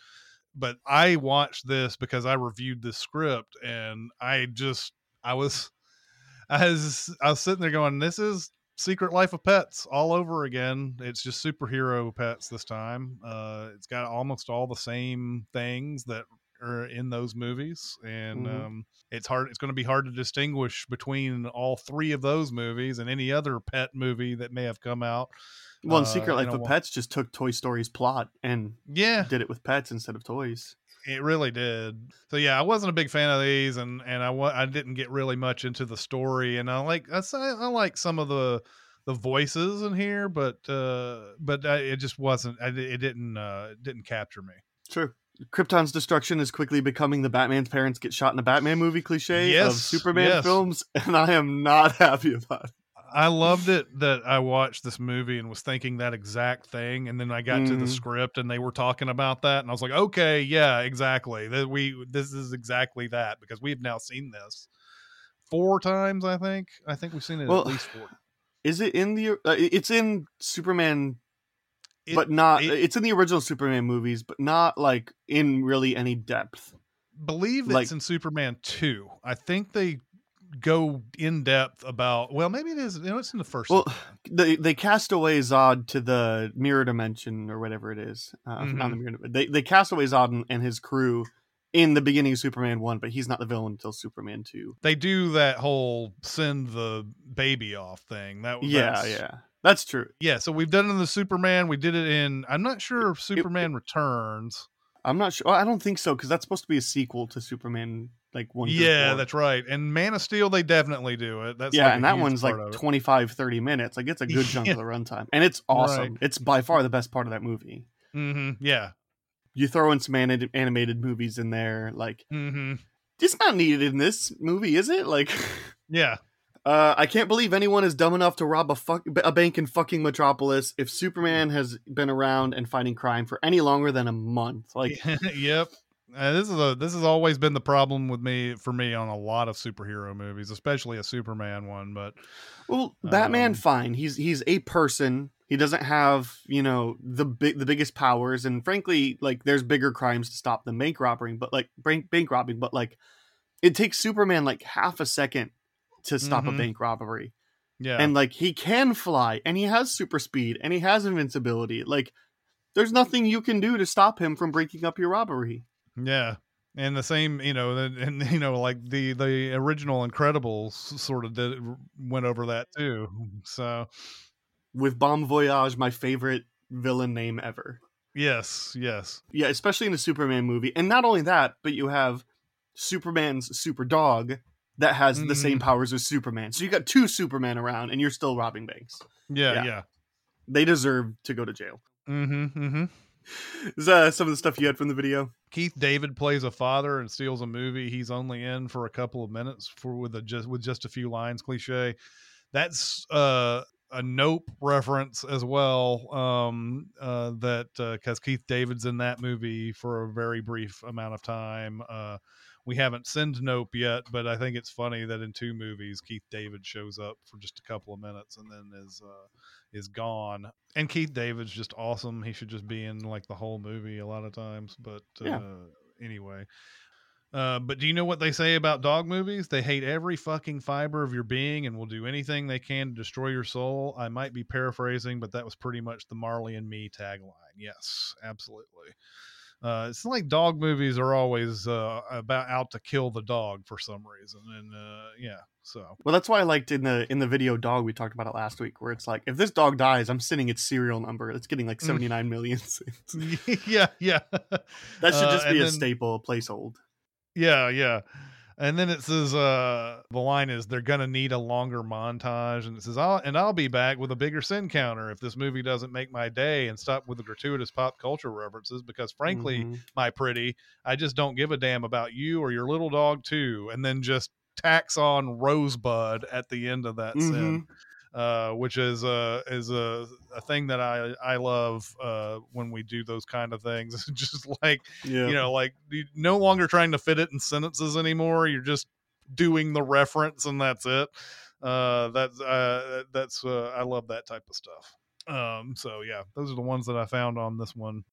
Speaker 1: but I watched this because I reviewed the script and I just I was I was I was sitting there going, This is Secret Life of Pets all over again. It's just superhero pets this time. Uh, it's got almost all the same things that are in those movies, and
Speaker 2: Mhm.
Speaker 1: um, it's hard. It's going to be hard to distinguish between all three of those movies and any other pet movie that may have come out.
Speaker 2: well, and
Speaker 1: uh,
Speaker 2: Secret
Speaker 1: in
Speaker 2: Life of Pets just took Toy Story's plot and
Speaker 1: Yeah,
Speaker 2: did it with pets instead of toys.
Speaker 1: It really did. So yeah, I wasn't a big fan of these, and and I wa- I didn't get really much into the story, and I like I I like some of the the voices in here, but uh but I, it just wasn't. I, it didn't uh it didn't capture me.
Speaker 2: True. Krypton's destruction is quickly becoming the Batman's parents get shot in a Batman movie cliche of Superman
Speaker 1: yes.
Speaker 2: films, and I am not happy about it.
Speaker 1: I loved it that I watched this movie and was thinking that exact thing, and then I got to the
Speaker 2: Mhm.
Speaker 1: script and they were talking about that, and I was like, okay, yeah, exactly. That we this is exactly that because we've now seen this four times. I think I think we've seen it
Speaker 2: Well,
Speaker 1: at least four.
Speaker 2: Is it in the? Uh, it's in Superman,
Speaker 1: It-
Speaker 2: but not.
Speaker 1: it-
Speaker 2: it's in the original Superman movies, but not like in really any depth.
Speaker 1: believe
Speaker 2: like-
Speaker 1: it's in Superman 2. I think they go in depth about well maybe it is You know, it's in the first
Speaker 2: Well, they they cast away Zod to the mirror dimension or whatever it is. Uh, Not the
Speaker 1: Mhm.
Speaker 2: mirror. They they cast away Zod and, and his crew in the beginning of Superman one, but he's not the villain until Superman two.
Speaker 1: they do that whole send the baby off thing that
Speaker 2: was,
Speaker 1: Yeah,
Speaker 2: yeah, that's true.
Speaker 1: yeah so we've done it in the Superman we did it in I'm not sure if Superman returns
Speaker 2: I'm not sure. I don't think so because that's supposed to be a sequel to Superman like one.
Speaker 1: yeah, that's right. And Man of Steel, they definitely do it. That's
Speaker 2: yeah,
Speaker 1: like
Speaker 2: and that one's like
Speaker 1: part of it.
Speaker 2: 25, 30 minutes. Like it's a good chunk
Speaker 1: Yeah.
Speaker 2: of the runtime, and it's awesome.
Speaker 1: Right.
Speaker 2: It's by far the best part of that movie.
Speaker 1: Mm-hmm. Yeah.
Speaker 2: You throw in some ani- animated movies in there, like
Speaker 1: mm-hmm.
Speaker 2: it's not needed in this movie, is it? Like,
Speaker 1: Yeah.
Speaker 2: Uh, I can't believe anyone is dumb enough to rob a fuck a bank in fucking Metropolis. If Superman has been around and fighting crime for any longer than a month, like,
Speaker 1: yep. Uh, this is a this has always been the problem with me for me on a lot of superhero movies, especially a Superman one. But
Speaker 2: Well, Batman,
Speaker 1: Um,
Speaker 2: fine. He's he's a person. He doesn't have you know the big the biggest powers, and frankly, like there's bigger crimes to stop than bank robbing. But like bank bank robbing, but like it takes Superman like half a second to stop a
Speaker 1: Mhm.
Speaker 2: bank robbery,
Speaker 1: yeah,
Speaker 2: and like he can fly, and he has super speed, and he has invincibility. Like there's nothing you can do to stop him from breaking up your robbery.
Speaker 1: yeah, and the same, you know, and, and you know, like the the original Incredibles sort of did went over that too. So
Speaker 2: With Bomb Voyage, my favorite villain name ever.
Speaker 1: yes, yes,
Speaker 2: Yeah, especially in a Superman movie. And not only that, but you have Superman's super dog that has the same
Speaker 1: Mhm.
Speaker 2: powers as Superman. So you got two Superman around and you're still robbing banks.
Speaker 1: yeah,
Speaker 2: Yeah.
Speaker 1: yeah.
Speaker 2: They deserve to go to jail.
Speaker 1: Mm-hmm, mm-hmm.
Speaker 2: Is that some of the stuff you had from the video?
Speaker 1: Keith David plays a father and steals a movie. He's only in for a couple of minutes for with a just with just a few lines. Cliche. That's uh, a Nope reference as well. Um, uh, that because Keith David's in that movie for a very brief amount of time. We haven't seen Nope yet, but I think it's funny that in two movies Keith David shows up for just a couple of minutes and then is uh, is gone. And Keith David's just awesome. He should just be in like the whole movie a lot of times. But uh,
Speaker 2: Yeah.
Speaker 1: anyway. Uh, but do you know what they say about dog movies? They hate every fucking fiber of your being and will do anything they can to destroy your soul. I might be paraphrasing, but that was pretty much the Marley and Me tagline. Yes, absolutely. Uh, it's like dog movies are always uh, about out to kill the dog for some reason, and uh, yeah, so
Speaker 2: Well, that's why I liked in the in the video dog we talked about it last week, where it's like if this dog dies, I'm sending its serial number. It's getting like
Speaker 1: Mm.
Speaker 2: 79 million.
Speaker 1: yeah, yeah.
Speaker 2: that should
Speaker 1: Uh,
Speaker 2: just be a
Speaker 1: then-
Speaker 2: staple, a placehold.
Speaker 1: Yeah, yeah. And then it says uh the line is they're gonna need a longer montage and it says I'll and I'll be back with a bigger sin counter if this movie doesn't make my day and stop with the gratuitous pop culture references because frankly,
Speaker 2: Mhm.
Speaker 1: my pretty, I just don't give a damn about you or your little dog too. And then just tacks on Rosebud at the end of that sin. Uh, which is uh is a, a thing that I I love uh when we do those kind of things. just like
Speaker 2: yeah,
Speaker 1: you know like no longer trying to fit it in sentences anymore you're just doing the reference and that's it uh that's uh that's uh i love that type of stuff um so yeah those are the ones that i found on this one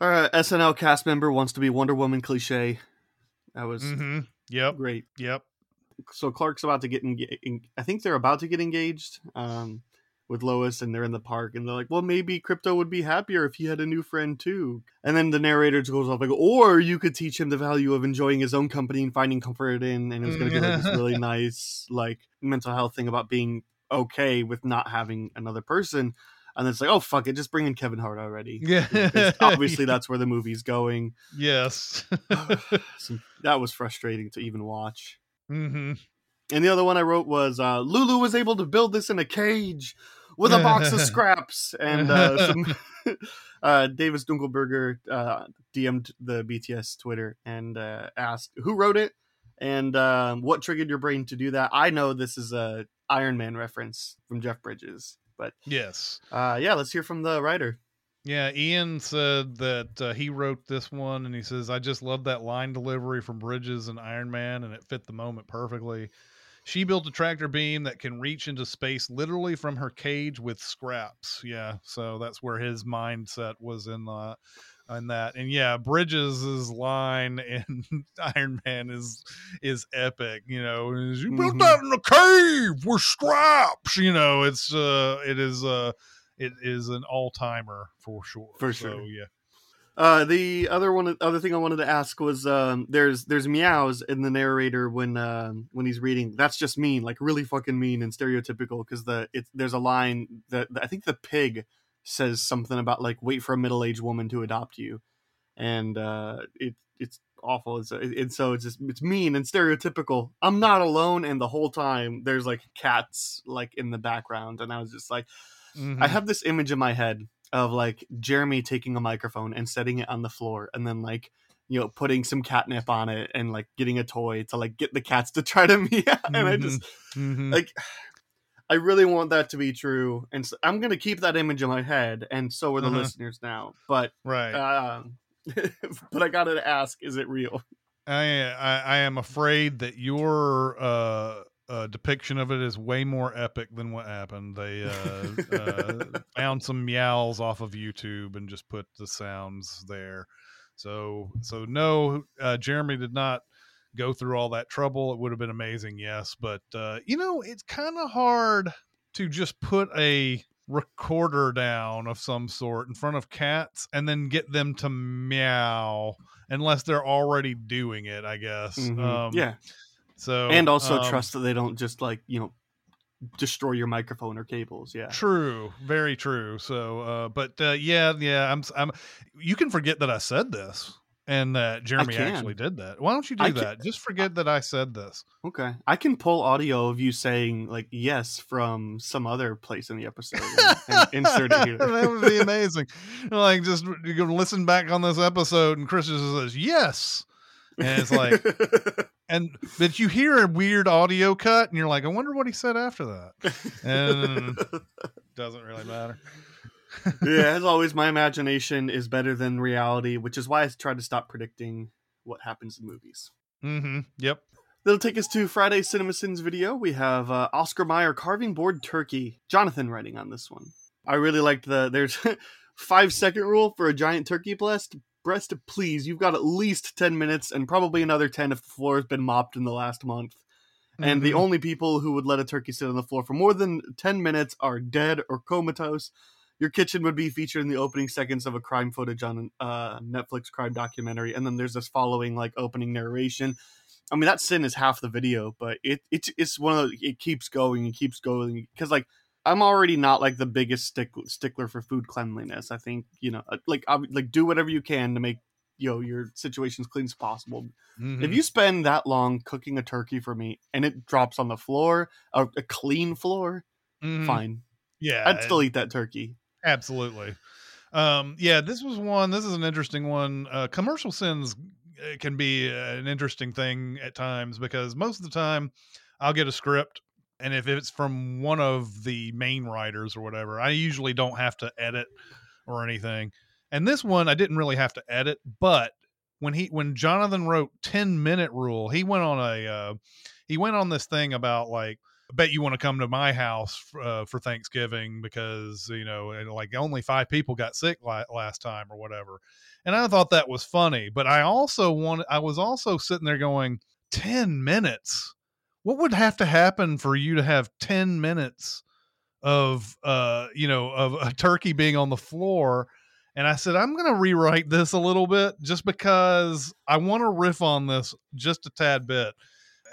Speaker 2: All right, SNL cast member wants to be Wonder Woman cliche. That was
Speaker 1: mm-hmm. yep
Speaker 2: great.
Speaker 1: yep
Speaker 2: so Clark's about to get engaged. I think they're about to get engaged um, with Lois, and they're in the park, and they're like, "Well, maybe Krypto would be happier if he had a new friend too." And then the narrator just goes off like, "Or you could teach him the value of enjoying his own company and finding comfort in." And it was going to be like this really nice, like mental health thing about being okay with not having another person. And it's like, "Oh fuck it, just bring in Kevin Hart already."
Speaker 1: yeah
Speaker 2: obviously, that's where the movie's going.
Speaker 1: yes
Speaker 2: So that was frustrating to even watch.
Speaker 1: Mm-hmm.
Speaker 2: And the other one I wrote was uh, Lulu was able to build this in a cage with a box of scraps. And uh, some, uh, Davis Dunkelberger uh, DM'd the BTS Twitter and uh, asked who wrote it and um, what triggered your brain to do that. I know this is a Iron Man reference from Jeff Bridges, but
Speaker 1: yes
Speaker 2: uh, yeah, let's hear from the writer.
Speaker 1: Yeah, Ian said that uh, he wrote this one, and he says, "I just love that line delivery from Bridges and Iron Man, and it fit the moment perfectly." She built a tractor beam that can reach into space literally from her cage with scraps. Yeah, so that's where his mindset was in in that. And yeah, Bridges' line in Iron Man is is epic. You know, you built
Speaker 2: Mhm.
Speaker 1: that in a cave with scraps. You know, it's uh, it is uh it is an all timer for sure.
Speaker 2: For
Speaker 1: So,
Speaker 2: sure.
Speaker 1: yeah.
Speaker 2: Uh, the other one, other thing I wanted to ask was, um, there's there's meows in the narrator when um, when he's reading. That's just mean, like really fucking mean and stereotypical. Because the it there's a line that I think the pig says something about like wait for a middle aged woman to adopt you, and uh, it it's awful. And so, and so it's just it's mean and stereotypical. I'm not alone, and the whole time there's like cats like in the background, and I was just like,
Speaker 1: Mhm.
Speaker 2: I have this image in my head of like Jeremy taking a microphone and setting it on the floor, and then like you know putting some catnip on it and like getting a toy to like get the cats to try to meow. And I just
Speaker 1: Mhm.
Speaker 2: like I really want that to be true, and so I'm gonna keep that image in my head, and so are the
Speaker 1: Uh-huh.
Speaker 2: listeners now. But
Speaker 1: right.
Speaker 2: um, but I gotta ask, is it real?
Speaker 1: I, I I am afraid that your uh, uh, depiction of it is way more epic than what happened. They uh, uh, found some meows off of YouTube and just put the sounds there. So so no, uh, Jeremy did not go through all that trouble. It would have been amazing, yes, but uh, you know it's kind of hard to just put a recorder down of some sort in front of cats and then get them to meow unless they're already doing it i guess
Speaker 2: Mhm.
Speaker 1: um
Speaker 2: yeah,
Speaker 1: so
Speaker 2: and also
Speaker 1: um,
Speaker 2: trust that they don't just like you know destroy your microphone or cables. Yeah,
Speaker 1: true very true so uh but uh yeah yeah i'm i'm you can forget that i said this and that jeremy
Speaker 2: can.
Speaker 1: actually did that why don't you do
Speaker 2: I can-
Speaker 1: that just forget that i said this
Speaker 2: okay. I can pull audio of you saying like yes from some other place in the episode and, and insert it here.
Speaker 1: that would be amazing like just you can listen back on this episode and chris just says yes and it's like and but you hear a weird audio cut and you're like i wonder what he said after that and doesn't really matter
Speaker 2: yeah, as always, my imagination is better than reality, which is why I try to stop predicting what happens in movies.
Speaker 1: mm-hmm yep
Speaker 2: That'll take us to Friday Cinema Sins video. We have uh, Oscar Mayer carving board turkey. Jonathan writing on this one. I really liked the there's five second rule for a giant turkey breast. Breast, please. You've got at least ten minutes, and probably another ten if the floor has been mopped in the last month. And the
Speaker 1: Mhm.
Speaker 2: only people who would let a turkey sit on the floor for more than ten minutes are dead or comatose. Your kitchen would be featured in the opening seconds of a crime footage on uh, Netflix crime documentary, and then there's this following like opening narration. I mean, that sin is half the video, but it it's it's one of the, it keeps going and keeps going because like I'm already not like the biggest stick, stickler for food cleanliness. I think you know uh, like I, like do whatever you can to make you know your situation as clean as possible.
Speaker 1: Mhm.
Speaker 2: If you spend that long cooking a turkey for me and it drops on the floor, a, a clean floor,
Speaker 1: Mhm.
Speaker 2: fine.
Speaker 1: yeah
Speaker 2: I'd still eat that turkey.
Speaker 1: Absolutely. Um, yeah, this was one. This is an interesting one. Uh, commercial sins uh, can be uh, an interesting thing at times because most of the time I'll get a script, and if it's from one of the main writers or whatever, I usually don't have to edit or anything. And this one, I didn't really have to edit, but when he when Jonathan wrote 10 minute rule, he went on a uh, he went on this thing about like bet you want to come to my house uh, for Thanksgiving because you know and, like only five people got sick la- last time or whatever, and I thought that was funny. But I also wanted I was also sitting there going ten minutes. What would have to happen for you to have ten minutes of uh you know of a turkey being on the floor? And I said I'm going to rewrite this a little bit just because I want to riff on this just a tad bit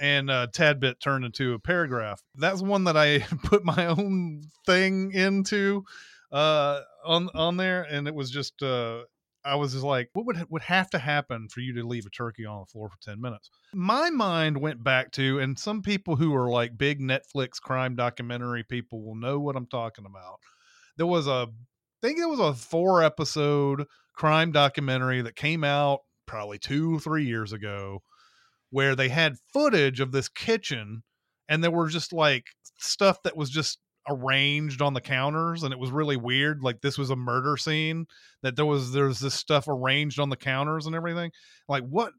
Speaker 1: and uh, tad bit turned into a paragraph. That's one that I put my own thing into uh, on on there, and it was just uh, I was just like, what would would have to happen for you to leave a turkey on the floor for ten minutes? My mind went back to, and some people who are like big Netflix crime documentary people will know what I'm talking about. There was a, I think it was a four episode crime documentary that came out probably two three years ago where they had footage of this kitchen and there were just like stuff that was just arranged on the counters and it was really weird like this was a murder scene that there was there's this stuff arranged on the counters and everything like what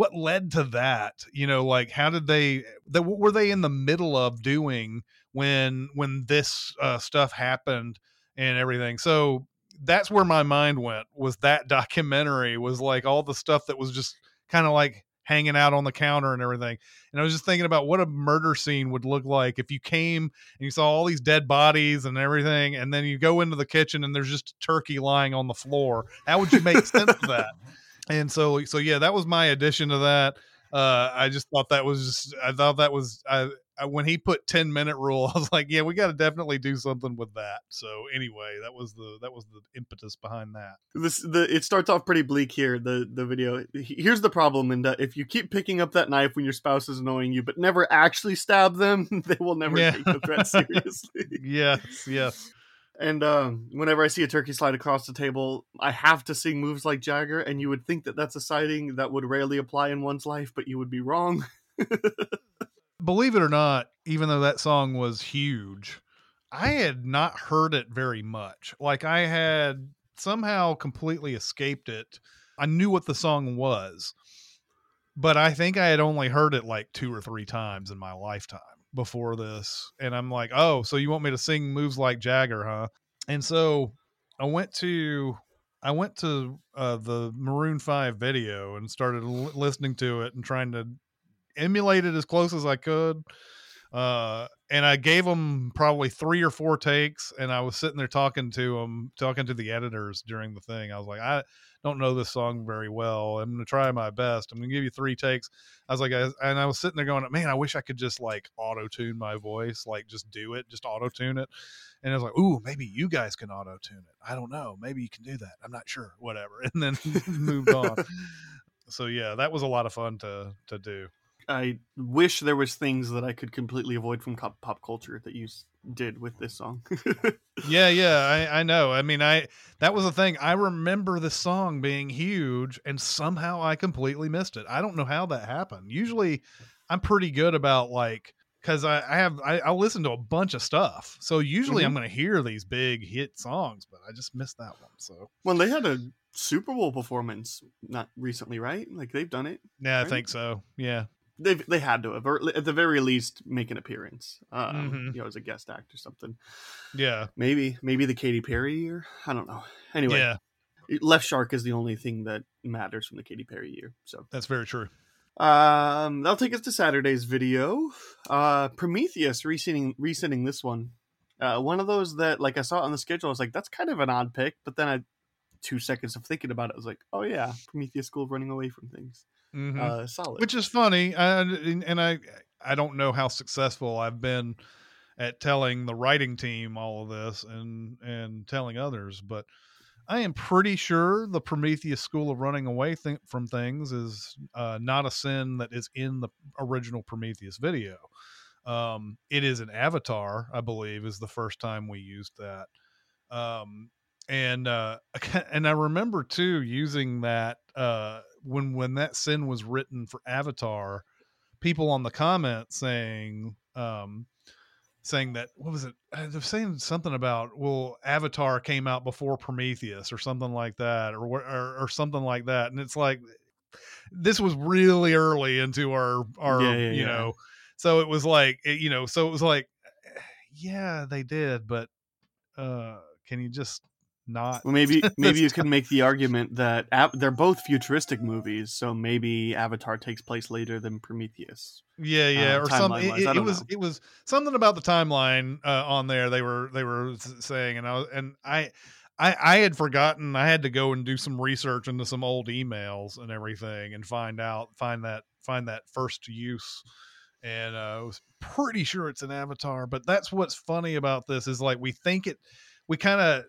Speaker 1: what led to that? You know like how did they that what were they in the middle of doing when when this uh, stuff happened and everything? So that's where my mind went was that documentary was like all the stuff that was just kind of like hanging out on the counter and everything. And I was just thinking about what a murder scene would look like if you came and you saw all these dead bodies and everything, and then you go into the kitchen and there's just a turkey lying on the floor. How would you make sense of that? And so, so yeah, that was my addition to that. Uh, I just thought that was just, I thought that was, I, when he put 10 minute rule, I was like, yeah, we got to definitely do something with that. So anyway, that was the that was the impetus behind that.
Speaker 2: This the it starts off pretty bleak here. The the video. Here's the problem: that if you keep picking up that knife when your spouse is annoying you, but never actually stab them, they will never
Speaker 1: Yeah.
Speaker 2: take the threat seriously.
Speaker 1: Yes, yes.
Speaker 2: And um, whenever I see a turkey slide across the table, I have to sing moves like Jagger, and you would think that that's a sighting that would rarely apply in one's life, but you would be wrong.
Speaker 1: Believe it or not, even though that song was huge, I had not heard it very much. Like I had somehow completely escaped it. I knew what the song was, but I think I had only heard it like two or three times in my lifetime before this. And I'm like, oh, so you want me to sing moves like Jagger, huh? And so I went to I went to uh, the Maroon Five video and started l- listening to it and trying to emulate it as close as I could. Uh, and I gave them probably three or four takes, and I was sitting there talking to them, talking to the editors during the thing. I was like, I don't know this song very well. I'm gonna try my best. I'm gonna give you three takes. I was like, I, and I was sitting there going, man, I wish I could just like auto tune my voice, like just do it, just auto tune it. And I was like, ooh, maybe you guys can auto tune it. I don't know. Maybe you can do that. I'm not sure. Whatever. And then moved on. So yeah, that was a lot of fun to to do.
Speaker 2: I wish there was things that I could completely avoid from pop, pop culture that you did with this song.
Speaker 1: Yeah, yeah, I, I know. I mean, I that was the thing. I remember the song being huge, and somehow I completely missed it. I don't know how that happened. Usually, I'm pretty good about like because I, I have I, I listen to a bunch of stuff, so usually I'm mm-hmm. going to hear these big hit songs, but I just missed that one. So
Speaker 2: well, they had a Super Bowl performance not recently, right? Like they've done it.
Speaker 1: yeah, I think so. Yeah,
Speaker 2: They they had to have, or at the very least, make an appearance. Um,
Speaker 1: Mhm.
Speaker 2: You know, as a guest act or something.
Speaker 1: yeah,
Speaker 2: Maybe maybe the Katy Perry year. I don't know. Anyway,
Speaker 1: yeah.
Speaker 2: Left Shark is the only thing that matters from the Katy Perry year. So
Speaker 1: That's very true.
Speaker 2: um, that'll take us to Saturday's video. Uh, Prometheus resending resending this one. Uh, one of those that like I saw on the schedule. I was like, that's kind of an odd pick. But then I two seconds of thinking about it, I was like, oh yeah, Prometheus School of Running Away from Things.
Speaker 1: Mhm.
Speaker 2: Uh, solid.
Speaker 1: which is funny and, and and i i don't know how successful i've been at telling the writing team all of this and and telling others but i am pretty sure the prometheus school of running away th- from things is uh, not a sin that is in the original prometheus video um it is an avatar i believe is the first time we used that um and uh and i remember too using that uh when when that sin was written for avatar people on the comments saying um saying that what was it uh, they're saying something about well avatar came out before prometheus or something like that or or, or something like that and it's like this was really early into our our
Speaker 2: Yeah, yeah,
Speaker 1: you
Speaker 2: yeah.
Speaker 1: know so it was like it, you know so it was like yeah they did but uh can you just not
Speaker 2: Well, maybe maybe you could make the argument that Av- they're both futuristic movies, so maybe Avatar takes place later than Prometheus.
Speaker 1: Yeah, yeah,
Speaker 2: uh,
Speaker 1: or some. It, it- it was
Speaker 2: know.
Speaker 1: it was something about the timeline uh, on there. They were they were saying, and I was and I. I, I had forgotten I had to go and do some research into some old emails and everything and find out find that find that first use and uh, I was pretty sure it's an avatar but that's what's funny about this is like we think it we kind of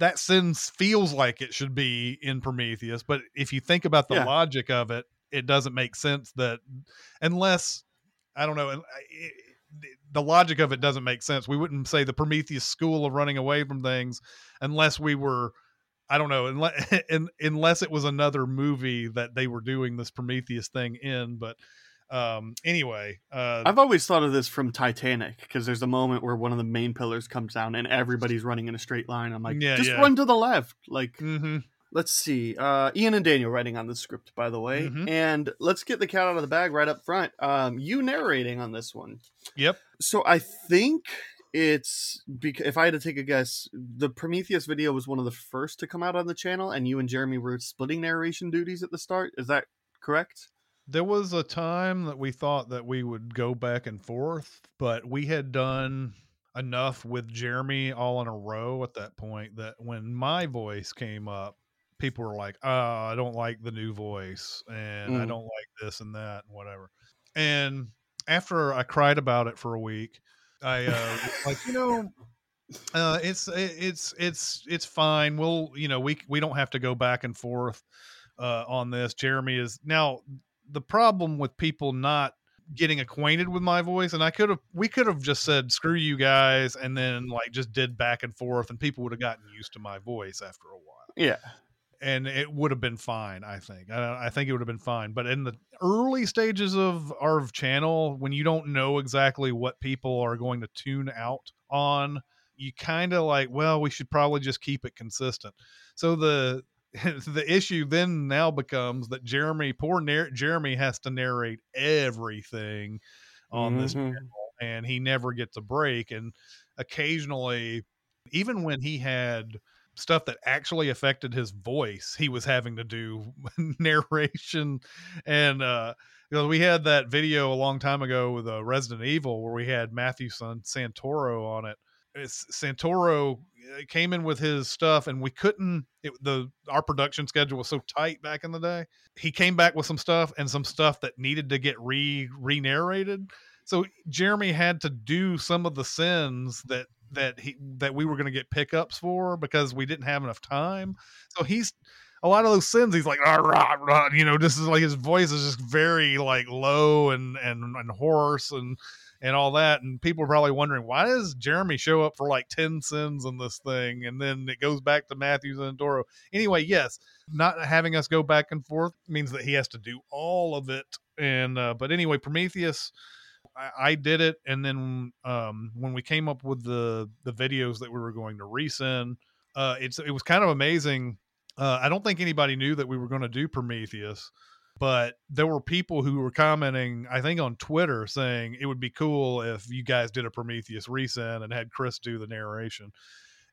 Speaker 1: that sentence feels like it should be in Prometheus but if you think about the
Speaker 2: Yeah.
Speaker 1: logic of it it doesn't make sense that unless I don't know. it- The logic of it doesn't make sense. We wouldn't say the Prometheus school of running away from things unless we were, I don't know, unless, unless it was another movie that they were doing this Prometheus thing in. But um, anyway, uh,
Speaker 2: I've always thought of this from Titanic because there's a moment where one of the main pillars comes down and everybody's running in a straight line. I'm like,
Speaker 1: Yeah,
Speaker 2: just
Speaker 1: yeah.
Speaker 2: run to the left. Like,
Speaker 1: mm-hmm.
Speaker 2: let's see. Uh, Ian and Daniel writing on the script, by the way,
Speaker 1: Mhm.
Speaker 2: and let's get the cat out of the bag right up front. Um, you narrating on this one.
Speaker 1: yep,
Speaker 2: So I think it's because if I had to take a guess, the Prometheus video was one of the first to come out on the channel, and you and Jeremy were splitting narration duties at the start. Is that correct?
Speaker 1: There was a time that we thought that we would go back and forth, but we had done enough with Jeremy all in a row at that point that when my voice came up, people were like, "Oh, I don't like the new voice, and I
Speaker 2: Mm.
Speaker 1: don't like this and that and whatever." And after I cried about it for a week, I uh, like you know, uh, it's it's it's it's fine. We'll you know we we don't have to go back and forth uh, on this. Jeremy is now the problem with people not getting acquainted with my voice and i could have we could have just said screw you guys and then like just did back and forth and people would have gotten used to my voice after a while.
Speaker 2: Yeah.
Speaker 1: and it would have been fine i think. I, I think it would have been fine but in the early stages of our channel when you don't know exactly what people are going to tune out on you kind of like well we should probably just keep it consistent. So the the issue then now becomes that jeremy poor narr- jeremy has to narrate everything on this
Speaker 2: Mhm.
Speaker 1: channel and he never gets a break and occasionally even when he had stuff that actually affected his voice he was having to do narration and uh you know, we had that video a long time ago with uh, Resident Evil where we had Matthew San- Santoro on it. It's, Santoro came in with his stuff, and we couldn't. It, the our production schedule was so tight back in the day. He came back with some stuff and some stuff that needed to get re re narrated. So Jeremy had to do some of the sins that that he that we were going to get pickups for because we didn't have enough time. So he's a lot of those sins. He's like, "Ah, rah, rah," you know, this is like his voice is just very like low and and and hoarse and and all that. And people are probably wondering why does Jeremy show up for like ten sins in this thing, and then it goes back to Matthew Santoro. Anyway, yes, not having us go back and forth means that he has to do all of it. And uh, but anyway, Prometheus. I, I did it, and then um, when we came up with the the videos that we were going to resend, uh, it's it was kind of amazing. Uh, I don't think anybody knew that we were going to do Prometheus, but there were people who were commenting, I think on Twitter, saying it would be cool if you guys did a Prometheus resend and had Chris do the narration.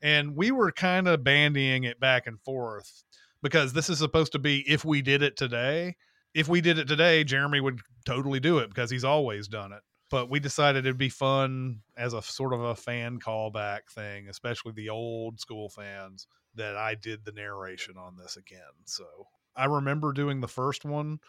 Speaker 1: And we were kind of bandying it back and forth because this is supposed to be if we did it today. If we did it today, Jeremy would totally do it because he's always done it. But we decided it'd be fun as a sort of a fan callback thing, especially the old school fans, that I did the narration on this again. So I remember doing the first one.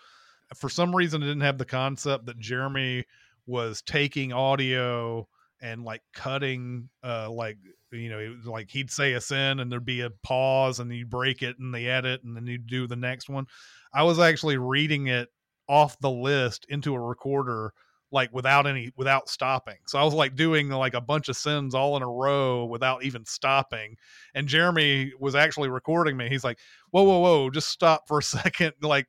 Speaker 1: For some reason, it didn't have the concept that Jeremy was taking audio and like cutting, uh, like you know, like he'd say a sin and there'd be a pause and you break it and the edit and then you do the next one. I was actually reading it off the list into a recorder like without any without stopping. So I was like doing like a bunch of sins all in a row without even stopping. And Jeremy was actually recording me. He's like, "Whoa, whoa, whoa, just stop for a second. Like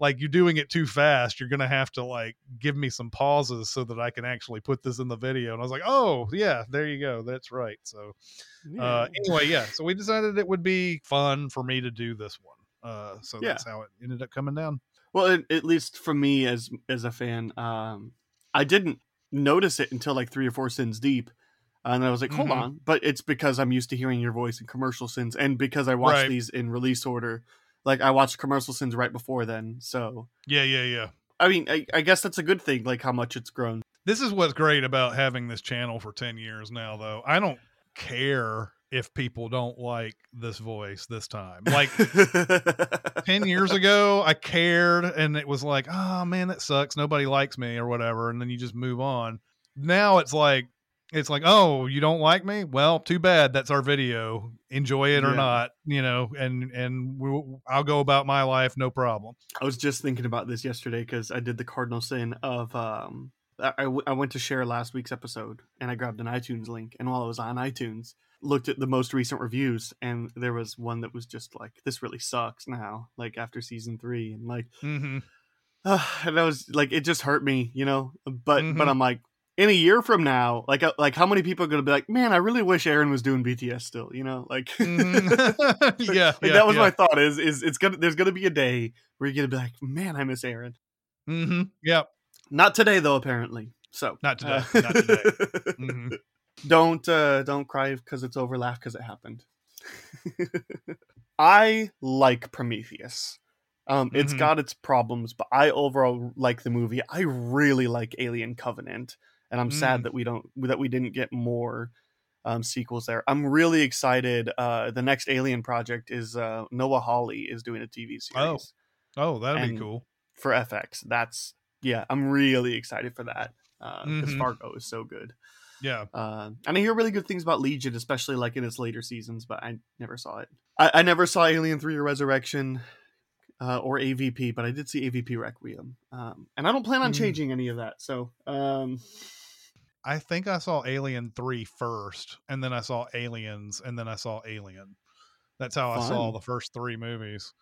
Speaker 1: like you're doing it too fast. You're going to have to like give me some pauses so that I can actually put this in the video." And I was like, "Oh, yeah, there you go. That's right." So uh anyway, yeah. So we decided it would be fun for me to do this one. Uh so
Speaker 2: Yeah.
Speaker 1: that's how it ended up coming down.
Speaker 2: Well, at, at least for me as as a fan, um, I didn't notice it until like three or four sins deep, and I was like, "Hold
Speaker 1: Mhm.
Speaker 2: on!" But it's because I'm used to hearing your voice in commercial sins, and because I watch
Speaker 1: Right.
Speaker 2: these in release order. Like I watched commercial sins right before then, so
Speaker 1: Yeah, yeah, yeah.
Speaker 2: I mean, I, I guess that's a good thing. Like how much it's grown.
Speaker 1: This is what's great about having this channel for 10 years now, though. I don't care if people don't like this voice this time. Like 10 years ago, I cared and it was like, oh man, that sucks. Nobody likes me or whatever. And then you just move on. Now it's like, it's like, oh, you don't like me? Well, too bad. That's our video. Enjoy it or
Speaker 2: Yeah.
Speaker 1: not, you know, and, and we'll, I'll go about my life. No problem.
Speaker 2: I was just thinking about this yesterday because I did the cardinal sin of um. I, I w- I went to share last week's episode and I grabbed an iTunes link and while I was on iTunes, looked at the most recent reviews and there was one that was just like, "This really sucks now." Like after season three and like,
Speaker 1: mm-hmm.
Speaker 2: and I was like, it just hurt me, you know. But but
Speaker 1: Mhm.
Speaker 2: I'm like, in a year from now, like uh, like how many people are gonna be like, "Man, I really wish Aaron was doing BTS still," you know, like.
Speaker 1: Mhm. yeah.
Speaker 2: Like
Speaker 1: yeah,
Speaker 2: that was
Speaker 1: yeah.
Speaker 2: my thought. Is is it's gonna there's gonna be a day where you're gonna be like, man, I miss Aaron.
Speaker 1: mm-hmm Yep.
Speaker 2: Not today though, apparently. So
Speaker 1: Not today,
Speaker 2: uh,
Speaker 1: not today.
Speaker 2: Don't uh, don't cry because it's over. Laugh because it happened. I like Prometheus. Um, It's
Speaker 1: Mhm.
Speaker 2: got its problems, but I overall like the movie. I really like Alien Covenant, and I'm
Speaker 1: Mm.
Speaker 2: sad that we don't that we didn't get more um, sequels there. I'm really excited. Uh, the next Alien project is uh, Noah Hawley is doing a TV series.
Speaker 1: Oh. Oh, that'd be cool.
Speaker 2: for FX. That's yeah, I'm really excited for that because
Speaker 1: Mhm.
Speaker 2: Fargo is so good.
Speaker 1: Yeah.
Speaker 2: Uh, and I hear really good things about Legion, especially like in its later seasons, but I never saw it. I, I never saw Alien Three or Resurrection uh, or AVP, but I did see AVP Requiem, um, and I don't plan on
Speaker 1: Mm.
Speaker 2: changing any of that. So um,
Speaker 1: I think I saw Alien 3 first, and then I saw Aliens, and then I saw Alien. That's how I saw the first three movies.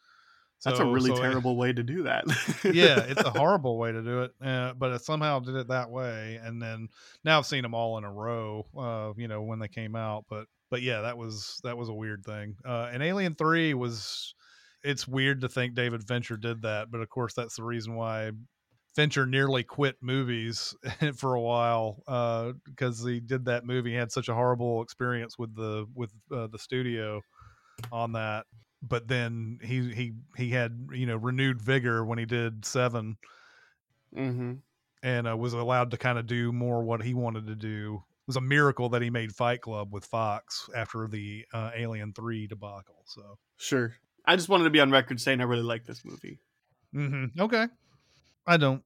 Speaker 2: That's a really
Speaker 1: so it-
Speaker 2: terrible way to do that.
Speaker 1: yeah, it's a horrible way to do it, uh, but it somehow did it that way. And then now I've seen them all in a row, uh, you know, when they came out. But but yeah, that was that was a weird thing. Uh, and Alien Three was. It's weird to think David Fincher did that, but of course that's the reason why Fincher nearly quit movies for a while because he did that movie. He had such a horrible experience with the with uh, the studio on that. But then he he he had you know renewed vigor when he did Seven
Speaker 2: hmm
Speaker 1: and uh, was allowed to kind of do more what he wanted to do. It was a miracle that he made Fight Club with Fox after the uh, Alien Three debacle. So
Speaker 2: Sure. I just wanted to be on record saying I really like this movie.
Speaker 1: Mm-hmm. okay, I don't.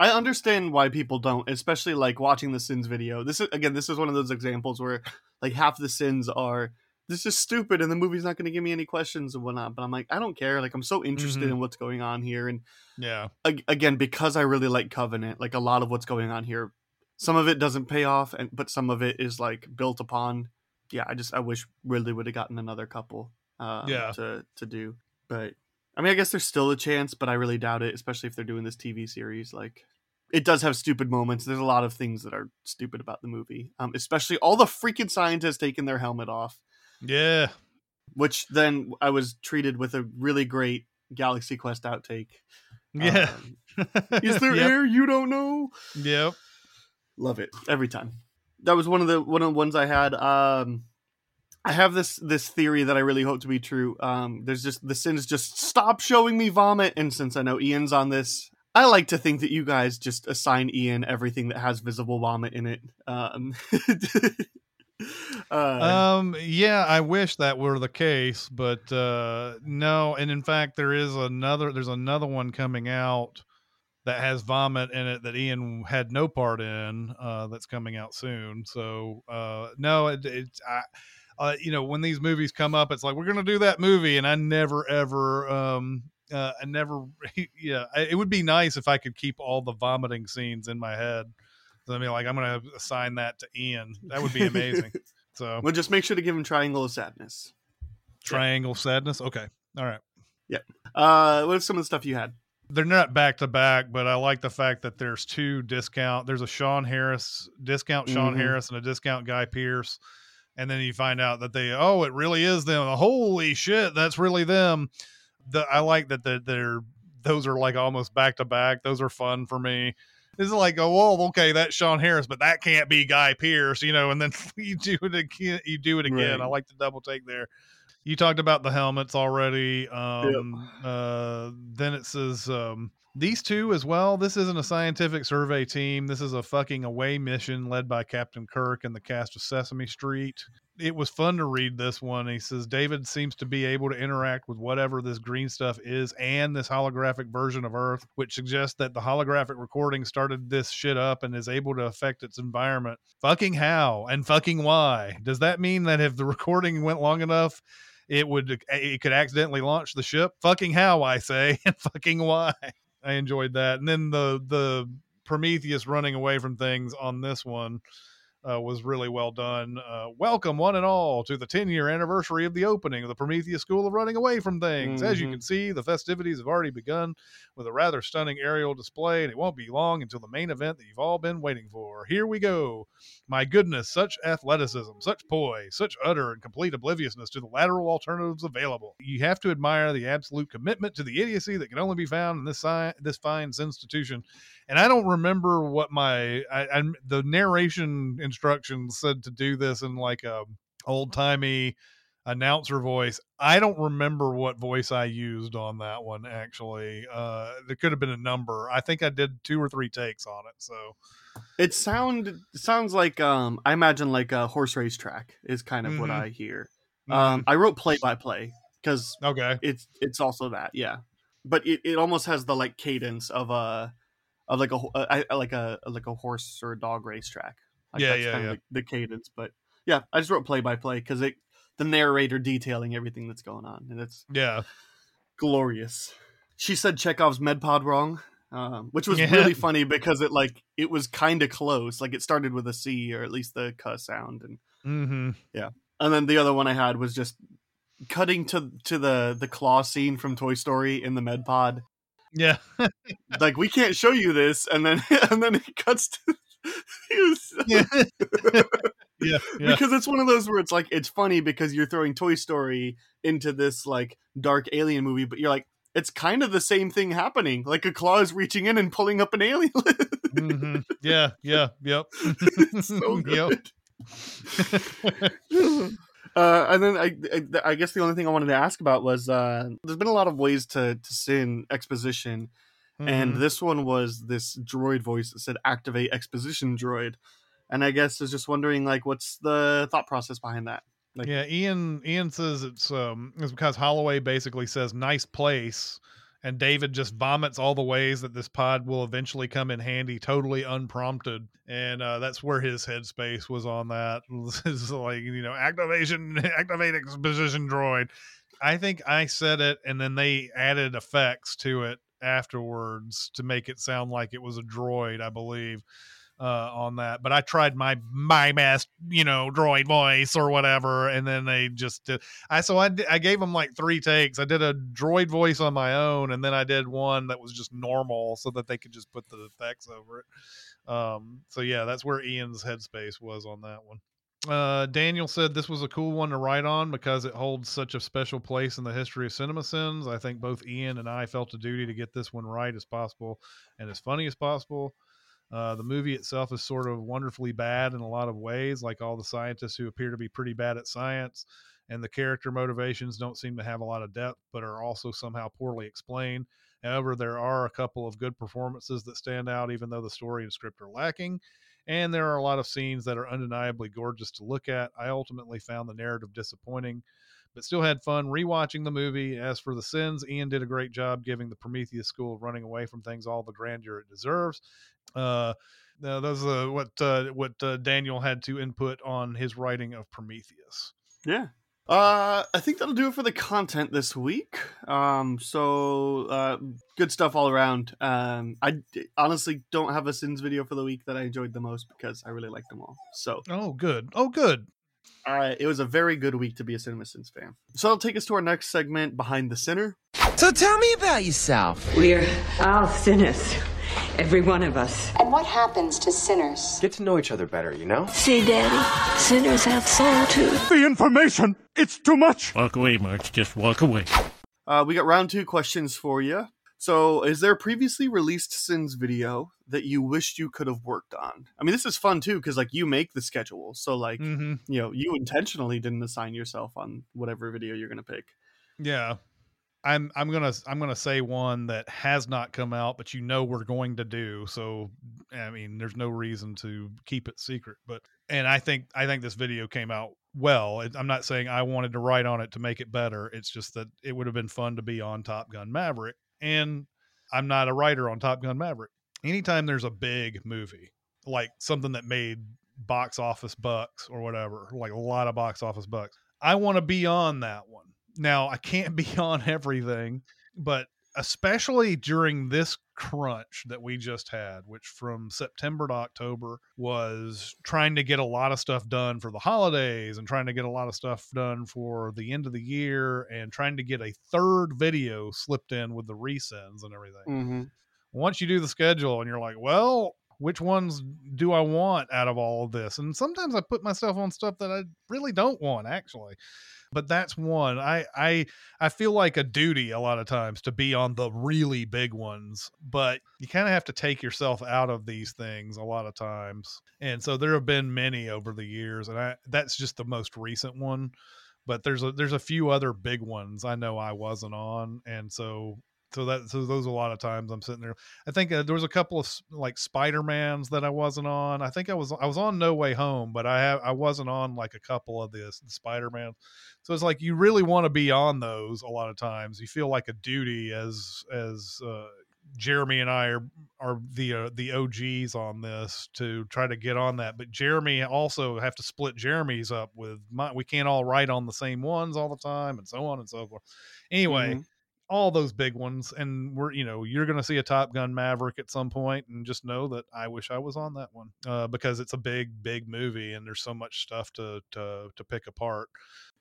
Speaker 2: I understand why people don't, especially like watching the sins video. This is again, this is one of those examples where like half the sins are this is stupid and the movie's not going to give me any questions and whatnot. But I'm like, I don't care. Like I'm so interested
Speaker 1: Mhm.
Speaker 2: in what's going on here, and
Speaker 1: Yeah,
Speaker 2: ag- again, because I really like Covenant, like a lot of what's going on here, some of it doesn't pay off, and but some of it is like built upon. Yeah, I just I wish Ridley would have gotten another couple. Um,
Speaker 1: Yeah.
Speaker 2: To to do, but I mean, I guess there's still a chance, but I really doubt it, especially if they're doing this TV series. Like, it does have stupid moments. There's a lot of things that are stupid about the movie, um, especially all the freaking scientists taking their helmet off,
Speaker 1: yeah,
Speaker 2: which then I was treated with a really great Galaxy Quest outtake.
Speaker 1: yeah.
Speaker 2: Um, is there
Speaker 1: yep.
Speaker 2: air you don't know?
Speaker 1: Yep.
Speaker 2: Love it every time. That was one of the one of the ones I had. Um, I have this this theory that I really hope to be true. Um, there's just the sins just stop showing me vomit, and since I know Ian's on this, I like to think that you guys just assign Ian everything that has visible vomit in it. Um, uh,
Speaker 1: Um, yeah, I wish that were the case, but uh, no. And in fact, there is another. There's another one coming out that has vomit in it that Ian had no part in. Uh, that's coming out soon. So uh, no, it, it's I. Uh, you know, when these movies come up, it's like we're gonna do that movie, and I never ever, um, uh, I never, yeah. It would be nice if I could keep all the vomiting scenes in my head. I mean, like I'm gonna assign that to Ian. That would be amazing. So
Speaker 2: well, just make sure to give him Triangle of Sadness.
Speaker 1: triangle sadness. Okay, all right.
Speaker 2: Uh, what's some of the stuff you had?
Speaker 1: They're not back to back, but I like the fact that there's two discount. There's a Sean Harris discount, Sean
Speaker 2: Mhm.
Speaker 1: Harris, and a discount Guy Pearce. And then you find out that they, oh, it really is them. Holy shit, that's really them. The I like that the, they're those are like almost back to back. Those are fun for me. Is like, oh, well, okay, that's Sean Harris, but that can't be Guy Pearce, you know. And then you do it again. You do it again.
Speaker 2: Right.
Speaker 1: I like the double take there. You talked about the helmets already. Um, uh, then it says um, these two as well. This isn't a scientific survey team. This is a fucking away mission led by Captain Kirk and the cast of Sesame Street. It was fun to read this one. He says David seems to be able to interact with whatever this green stuff is and this holographic version of Earth, which suggests that the holographic recording started this shit up and is able to affect its environment. Fucking how and fucking why? Does that mean that if the recording went long enough, it would eh, it could accidentally launch the ship? Fucking how I say, and fucking why. I enjoyed that. And then the the Prometheus running away from things on this one uh, was really well done. Uh, welcome, one and all, to the 10 year anniversary of the opening of the Prometheus School of Running Away from Things. As you can see, the festivities have already begun with a rather stunning aerial display, and it won't be long until the main event that you've all been waiting for. Here we go. My goodness, such athleticism, such poise, such utter and complete obliviousness to the lateral alternatives available. You have to admire the absolute commitment to the idiocy that can only be found in this sci- this fine institution. And I don't remember what my I, I the narration instructions said to do this in like a old timey announcer voice. I don't remember what voice I used on that one actually. Uh there could have been a number. I think I did two or three takes on it. So
Speaker 2: It sound sounds like um I imagine like a horse race track is kind of what
Speaker 1: Mhm.
Speaker 2: I hear. Um I wrote play by play because
Speaker 1: okay.
Speaker 2: it's it's also that, yeah. But it, it almost has the like cadence of a of like a uh, like a like a horse or a dog racetrack. Like
Speaker 1: Yeah,
Speaker 2: that's
Speaker 1: yeah,
Speaker 2: kind
Speaker 1: yeah.
Speaker 2: of the, the cadence. But yeah, I just wrote play by play because it the narrator detailing everything that's going on, and it's
Speaker 1: Yeah.
Speaker 2: glorious. She said Chekhov's medpod wrong, um, which was
Speaker 1: Yeah.
Speaker 2: really funny because it like it was kind of close. Like it started with a C or at least the "k" sound, and
Speaker 1: Mm-hmm.
Speaker 2: and then the other one I had was just cutting to to the the claw scene from Toy Story in the medpod.
Speaker 1: Yeah.
Speaker 2: Like we can't show you this, and then and then it cuts to. was-
Speaker 1: yeah. yeah. Yeah.
Speaker 2: because it's one of those where it's like it's funny because you're throwing Toy Story into this like dark alien movie, but you're like it's kind of the same thing happening. Like a claw is reaching in and pulling up an alien.
Speaker 1: hmm Yeah. Yeah. Yep.
Speaker 2: so good. uh, and then I, I, I guess the only thing I wanted to ask about was uh, there's been a lot of ways to to sin exposition, and
Speaker 1: Mhm.
Speaker 2: this one was this droid voice that said activate exposition droid, and I guess I was just wondering like what's the thought process behind that? Like,
Speaker 1: yeah, Ian Ian says it's um it's because Holloway basically says nice place and David just vomits all the ways that this pod will eventually come in handy totally unprompted and uh that's where his headspace was on that This is like you know activation activate exposition droid I think I said it and then they added effects to it afterwards to make it sound like it was a droid I believe uh, on that. But I tried my my best, you know, droid voice or whatever, and then they just did. I so I I gave them like three takes. I did a droid voice on my own, and then I did one that was just normal, so that they could just put the effects over it. Um, so yeah, that's where Ian's headspace was on that one. Uh, Daniel said this was a cool one to write on because it holds such a special place in the history of CinemaSins. I think both Ian and I felt a duty to get this one right as possible and as funny as possible. Uh, the movie itself is sort of wonderfully bad in a lot of ways, like all the scientists who appear to be pretty bad at science, and the character motivations don't seem to have a lot of depth, but are also somehow poorly explained. However, there are a couple of good performances that stand out, even though the story and script are lacking. And there are a lot of scenes that are undeniably gorgeous to look at. I ultimately found the narrative disappointing, but still had fun rewatching the movie. As for the sins, Ian did a great job giving the Prometheus school of running away from things all the grandeur it deserves. Uh, now those are what uh, what uh, Daniel had to input on his writing of Prometheus.
Speaker 2: Yeah. Uh, I think that'll do it for the content this week. Um, so uh, good stuff all around. Um, I d- honestly don't have a sins video for the week that I enjoyed the most because I really liked them all. So
Speaker 1: Oh, good. Oh, good.
Speaker 2: uh, it was a very good week to be a Cinema Sins fan. So that'll take us to our next segment, Behind the Sinner.
Speaker 5: So tell me about yourself.
Speaker 6: We're all sinners. Every one of us.
Speaker 7: And what happens to sinners?
Speaker 5: Get to know each other better, you know?
Speaker 6: See, Daddy, sinners have soul too.
Speaker 8: The information! It's too much!
Speaker 9: Walk away, March. Just walk away.
Speaker 2: Uh, we got round two questions for you. So, is there a previously released Sins video that you wished you could have worked on? I mean, this is fun too because like you make the schedule, so like
Speaker 1: Mm-hmm.
Speaker 2: you know you intentionally didn't assign yourself on whatever video you're gonna pick.
Speaker 1: Yeah. I'm I'm gonna I'm gonna say one that has not come out, but you know we're going to do. So I mean, there's no reason to keep it secret. But and I think I think this video came out well. I'm not saying I wanted to write on it to make it better. It's just that it would have been fun to be on Top Gun Maverick, and I'm not a writer on Top Gun Maverick. Anytime there's a big movie, like something that made box office bucks or whatever, like a lot of box office bucks, I want to be on that one. Now, I can't be on everything, but especially during this crunch that we just had, which from September to October was trying to get a lot of stuff done for the holidays and trying to get a lot of stuff done for the end of the year and trying to get a third video slipped in with the resends and everything.
Speaker 2: Mm-hmm.
Speaker 1: Once you do the schedule and you're like, well, which ones do I want out of all of this? And sometimes I put myself on stuff that I really don't want actually. But that's one. I I I feel like a duty a lot of times to be on the really big ones, but you kind of have to take yourself out of these things a lot of times. And so there have been many over the years and I that's just the most recent one. But there's a there's a few other big ones I know I wasn't on and so so that so those a lot of times I'm sitting there. I think uh, there was a couple of like Spider Mans that I wasn't on. I think I was I was on No Way Home, but I have I wasn't on like a couple of the, Spider Man. So it's like you really want to be on those a lot of times. You feel like a duty as as uh, Jeremy and I are are the uh, the OGs on this to try to get on that. But Jeremy also have to split Jeremy's up with my. We can't all write on the same ones all the time, and so on and so forth. Anyway,
Speaker 2: Mhm.
Speaker 1: All those big ones, and we're you know you're going to see a Top Gun Maverick at some point, and just know that I wish I was on that one uh, because it's a big big movie, and there's so much stuff to to to pick apart.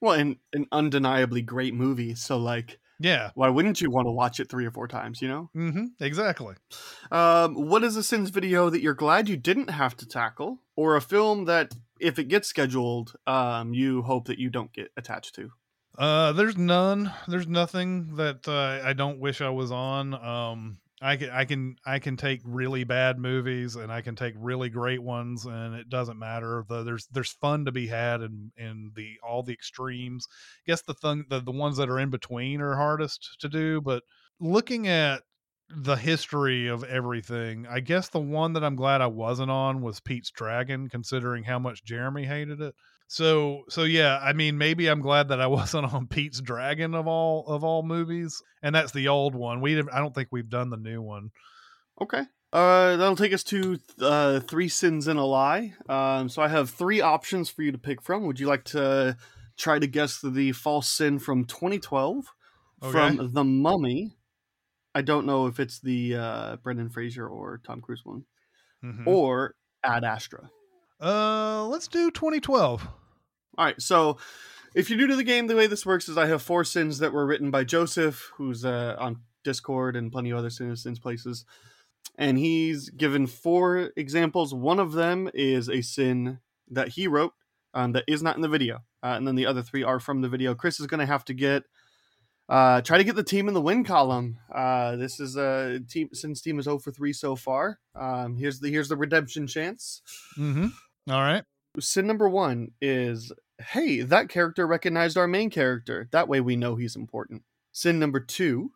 Speaker 2: Well, and an undeniably great movie. So, like,
Speaker 1: Yeah.
Speaker 2: why wouldn't you want to watch it three or four times? You know.
Speaker 1: Mm-hmm. Exactly.
Speaker 2: Um, what is a sins video that you're glad you didn't have to tackle, or a film that, if it gets scheduled, um, you hope that you don't get attached to?
Speaker 1: Uh, there's none. There's nothing that uh, I don't wish I was on. Um, I can, I can, I can take really bad movies and I can take really great ones, and it doesn't matter. The, there's, there's fun to be had in, in the all the extremes. I guess the thing, the, the ones that are in between are hardest to do. But looking at the history of everything, I guess the one that I'm glad I wasn't on was Pete's Dragon, considering how much Jeremy hated it. So so yeah, I mean maybe I'm glad that I wasn't on Pete's Dragon of all of all movies, and that's the old one. We I don't think we've done the new one.
Speaker 2: Okay. Uh, that'll take us to uh, three sins and a lie. Um, so I have three options for you to pick from. Would you like to try to guess the false sin from 2012
Speaker 1: Okay.
Speaker 2: from The Mummy? I don't know if it's the uh, Brendan Fraser or Tom Cruise one,
Speaker 1: Mhm.
Speaker 2: or Ad Astra.
Speaker 1: Uh, let's do 2012.
Speaker 2: All right, so if you're new to the game, the way this works is I have four sins that were written by Joseph, who's uh, on Discord and plenty of other sins, sins places. And he's given four examples. One of them is a sin that he wrote um, that is not in the video. Uh, and then the other three are from the video. Chris is going to have to get, uh, try to get the team in the win column. Uh, this is a team, since team is 0 for 3 so far. Um, here's the here's the redemption chance.
Speaker 1: Mm-hmm. All right.
Speaker 2: Sin number one is hey, that character recognized our main character. That way we know he's important. Sin number two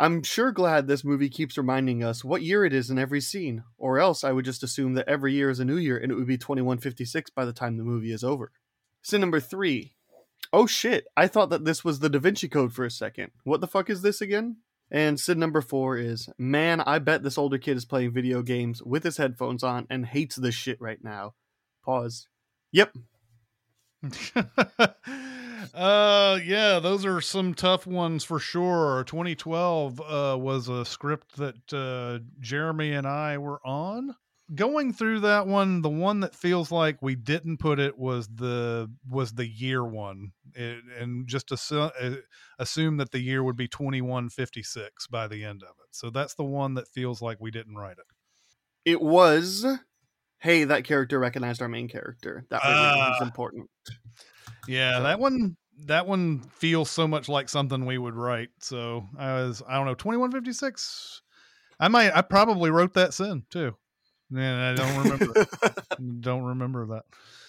Speaker 2: I'm sure glad this movie keeps reminding us what year it is in every scene, or else I would just assume that every year is a new year and it would be 2156 by the time the movie is over. Sin number three Oh shit, I thought that this was the Da Vinci Code for a second. What the fuck is this again? And Sid number four is Man, I bet this older kid is playing video games with his headphones on and hates this shit right now. Pause. Yep.
Speaker 1: uh yeah those are some tough ones for sure 2012 uh was a script that uh jeremy and i were on going through that one the one that feels like we didn't put it was the was the year one it, and just assume, uh, assume that the year would be 2156 by the end of it so that's the one that feels like we didn't write it
Speaker 2: It was Hey, that character recognized our main character. That way we know he's
Speaker 1: Ah.
Speaker 2: important.
Speaker 1: Yeah, that one that one feels so much like something we would write. So I was I don't know, twenty one fifty six. I might I probably wrote that sin too. And I don't remember don't remember that.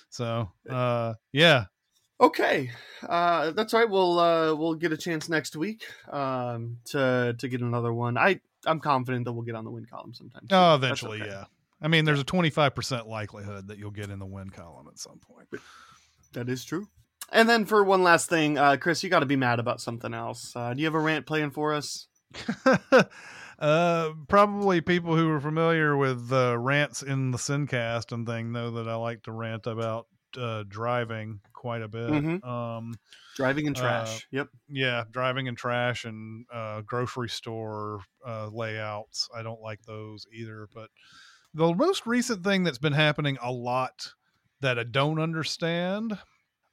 Speaker 1: So uh yeah.
Speaker 2: Okay, uh, that's right. We'll uh, we'll get a chance next week um, to to get another one. I I'm confident that we'll get on the win column sometime. soon.
Speaker 1: Oh eventually,
Speaker 2: okay.
Speaker 1: yeah. I mean there's a twenty five percent likelihood that you'll get in the win column at some point.
Speaker 2: That is true. And then for one last thing, uh, Chris, you got to be mad about something else. Uh, do you have a rant playing for us?
Speaker 1: uh, probably people who are familiar with uh, rants in the Sincast and thing know that I like to rant about uh, driving quite a bit.
Speaker 2: Mhm.
Speaker 1: Um,
Speaker 2: Driving and
Speaker 1: Uh,
Speaker 2: trash. yep.
Speaker 1: yeah, driving and trash and uh, grocery store uh, layouts. I don't like those either. But the most recent thing that's been happening a lot that I don't understand.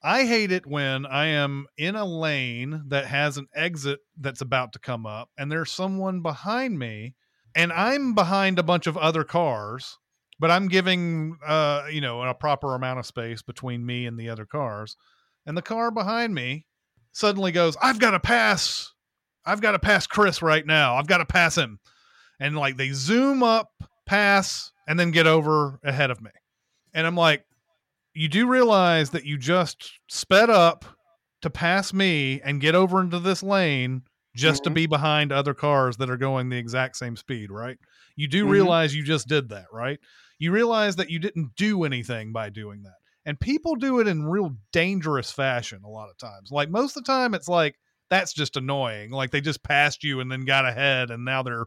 Speaker 1: I hate it when I am in a lane that has an exit that's about to come up and there's someone behind me and I'm behind a bunch of other cars, but I'm giving uh you know a proper amount of space between me and the other cars. And the car behind me suddenly goes, I've got to pass. I've got to pass Chris right now. I've got to pass him. And like they zoom up, pass, and then get over ahead of me. And I'm like, you do realize that you just sped up to pass me and get over into this lane just to
Speaker 2: Mhm.
Speaker 1: be behind other cars that are going the exact same speed, right? You do
Speaker 2: Mhm.
Speaker 1: realize you just did that, right? You realize that you didn't do anything by doing that. And people do it in real dangerous fashion a lot of times. Like most of the time, it's like, that's just annoying. Like they just passed you and then got ahead and now they're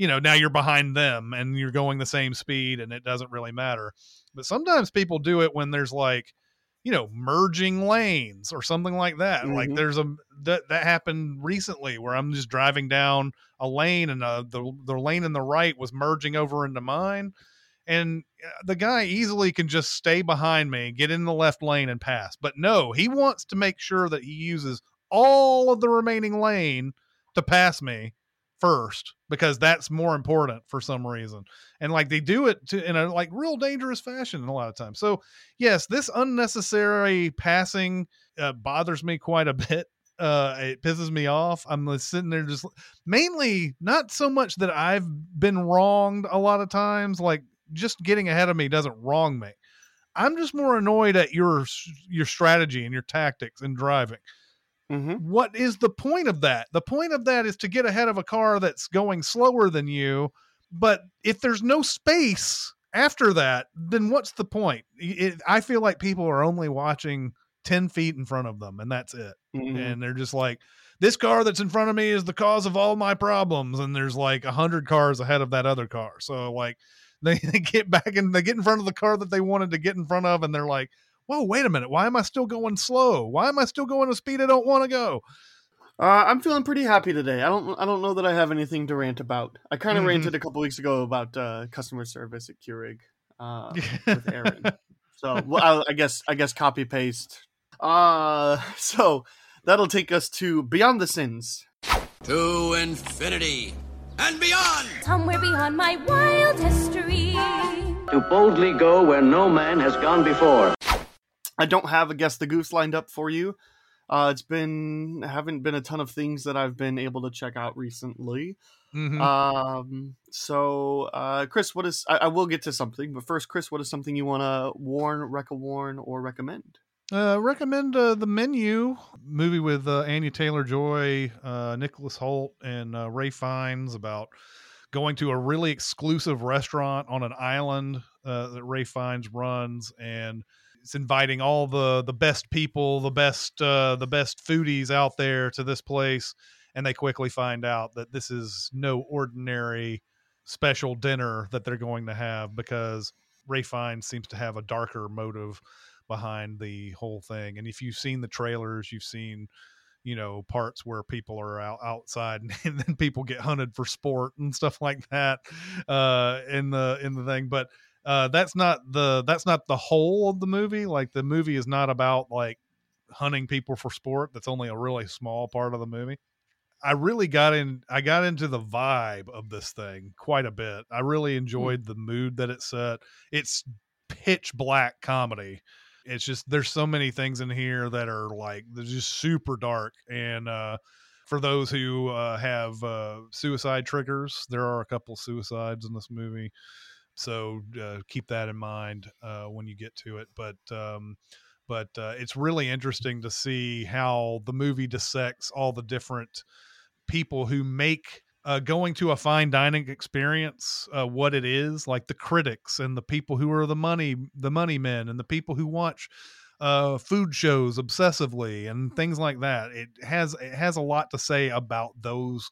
Speaker 1: you know, now you're behind them and you're going the same speed and it doesn't really matter. But sometimes people do it when there's like, you know, merging lanes or something like that. Mm-hmm. Like there's a that that happened recently where I'm just driving down a lane and uh, the the lane in the right was merging over into mine, and uh, the guy easily can just stay behind me, get in the left lane and pass. But no, he wants to make sure that he uses all of the remaining lane to pass me first because that's more important for some reason. And like they do it to in a like real dangerous fashion a lot of times. So yes this unnecessary passing uh, bothers me quite a bit. Uh it pisses me off. I'm sitting there just mainly not so much that i've been wronged a lot of times like just getting ahead of me doesn't wrong me. I'm just more annoyed at your your strategy and your tactics in driving Mm-hmm. What is the point of that? The point of that is to get ahead of a car that's going slower than you. But if there's no space after that, then what's the point? It, I feel like people are only watching 10 feet in front of them, and that's it. Mm-hmm. And they're just like, this car that's in front of me is the cause of all my problems. And there's like a hundred cars ahead of that other car. So like they, they get back and they get in front of the car that they wanted to get in front of, and they're like, whoa, wait a minute. Why am I still going slow? Why am I still going to speed I don't want to go?
Speaker 2: Uh, I'm feeling pretty happy today. I don't. I don't know that I have anything to rant about. I kind of mm-hmm. ranted a couple weeks ago about uh, customer service at Keurig uh, with Aaron. so well, I, I, guess. I guess copy paste. Uh, so that'll take us to Beyond the Sins.
Speaker 10: To infinity and beyond.
Speaker 11: Somewhere beyond my wild history.
Speaker 12: To boldly go where no man has gone before.
Speaker 2: I don't have a guess the goose lined up for you. Uh, it's been haven't been a ton of things that I've been able to check out recently. Mm-hmm. Um, so, uh, Chris, what is? I, I, will get to something, but first, Chris, what is something you want to warn, rec warn, or recommend?
Speaker 1: Uh, recommend uh, the menu movie with uh, Anya Taylor Joy, uh, Nicholas Hoult, and uh, Ralph Fiennes about going to a really exclusive restaurant on an island uh, that Ray Fiennes runs, and it's inviting all the the best people, the best uh, the best foodies out there to this place, and they quickly find out that this is no ordinary special dinner that they're going to have because Ralph Fiennes seems to have a darker motive behind the whole thing. And if you've seen the trailers, you've seen you know parts where people are out outside and, then people get hunted for sport and stuff like that uh in the in the thing but uh that's not the that's not the whole of the movie like the movie is not about like hunting people for sport that's only a really small part of the movie. I really got in i got into the vibe of this thing quite a bit. I really hmm. enjoyed the mood that it set. It's pitch black comedy. It's just there's so many things in here that are like they're just super dark and uh for those who uh, have uh, suicide triggers there are a couple suicides in this movie so uh, keep that in mind uh, when you get to it. But um, but uh, it's really interesting to see how the movie dissects all the different people who make uh, going to a fine dining experience uh, what it is like the critics and the people who are the money the money men and the people who watch uh, food shows obsessively and things like that it has it has a lot to say about those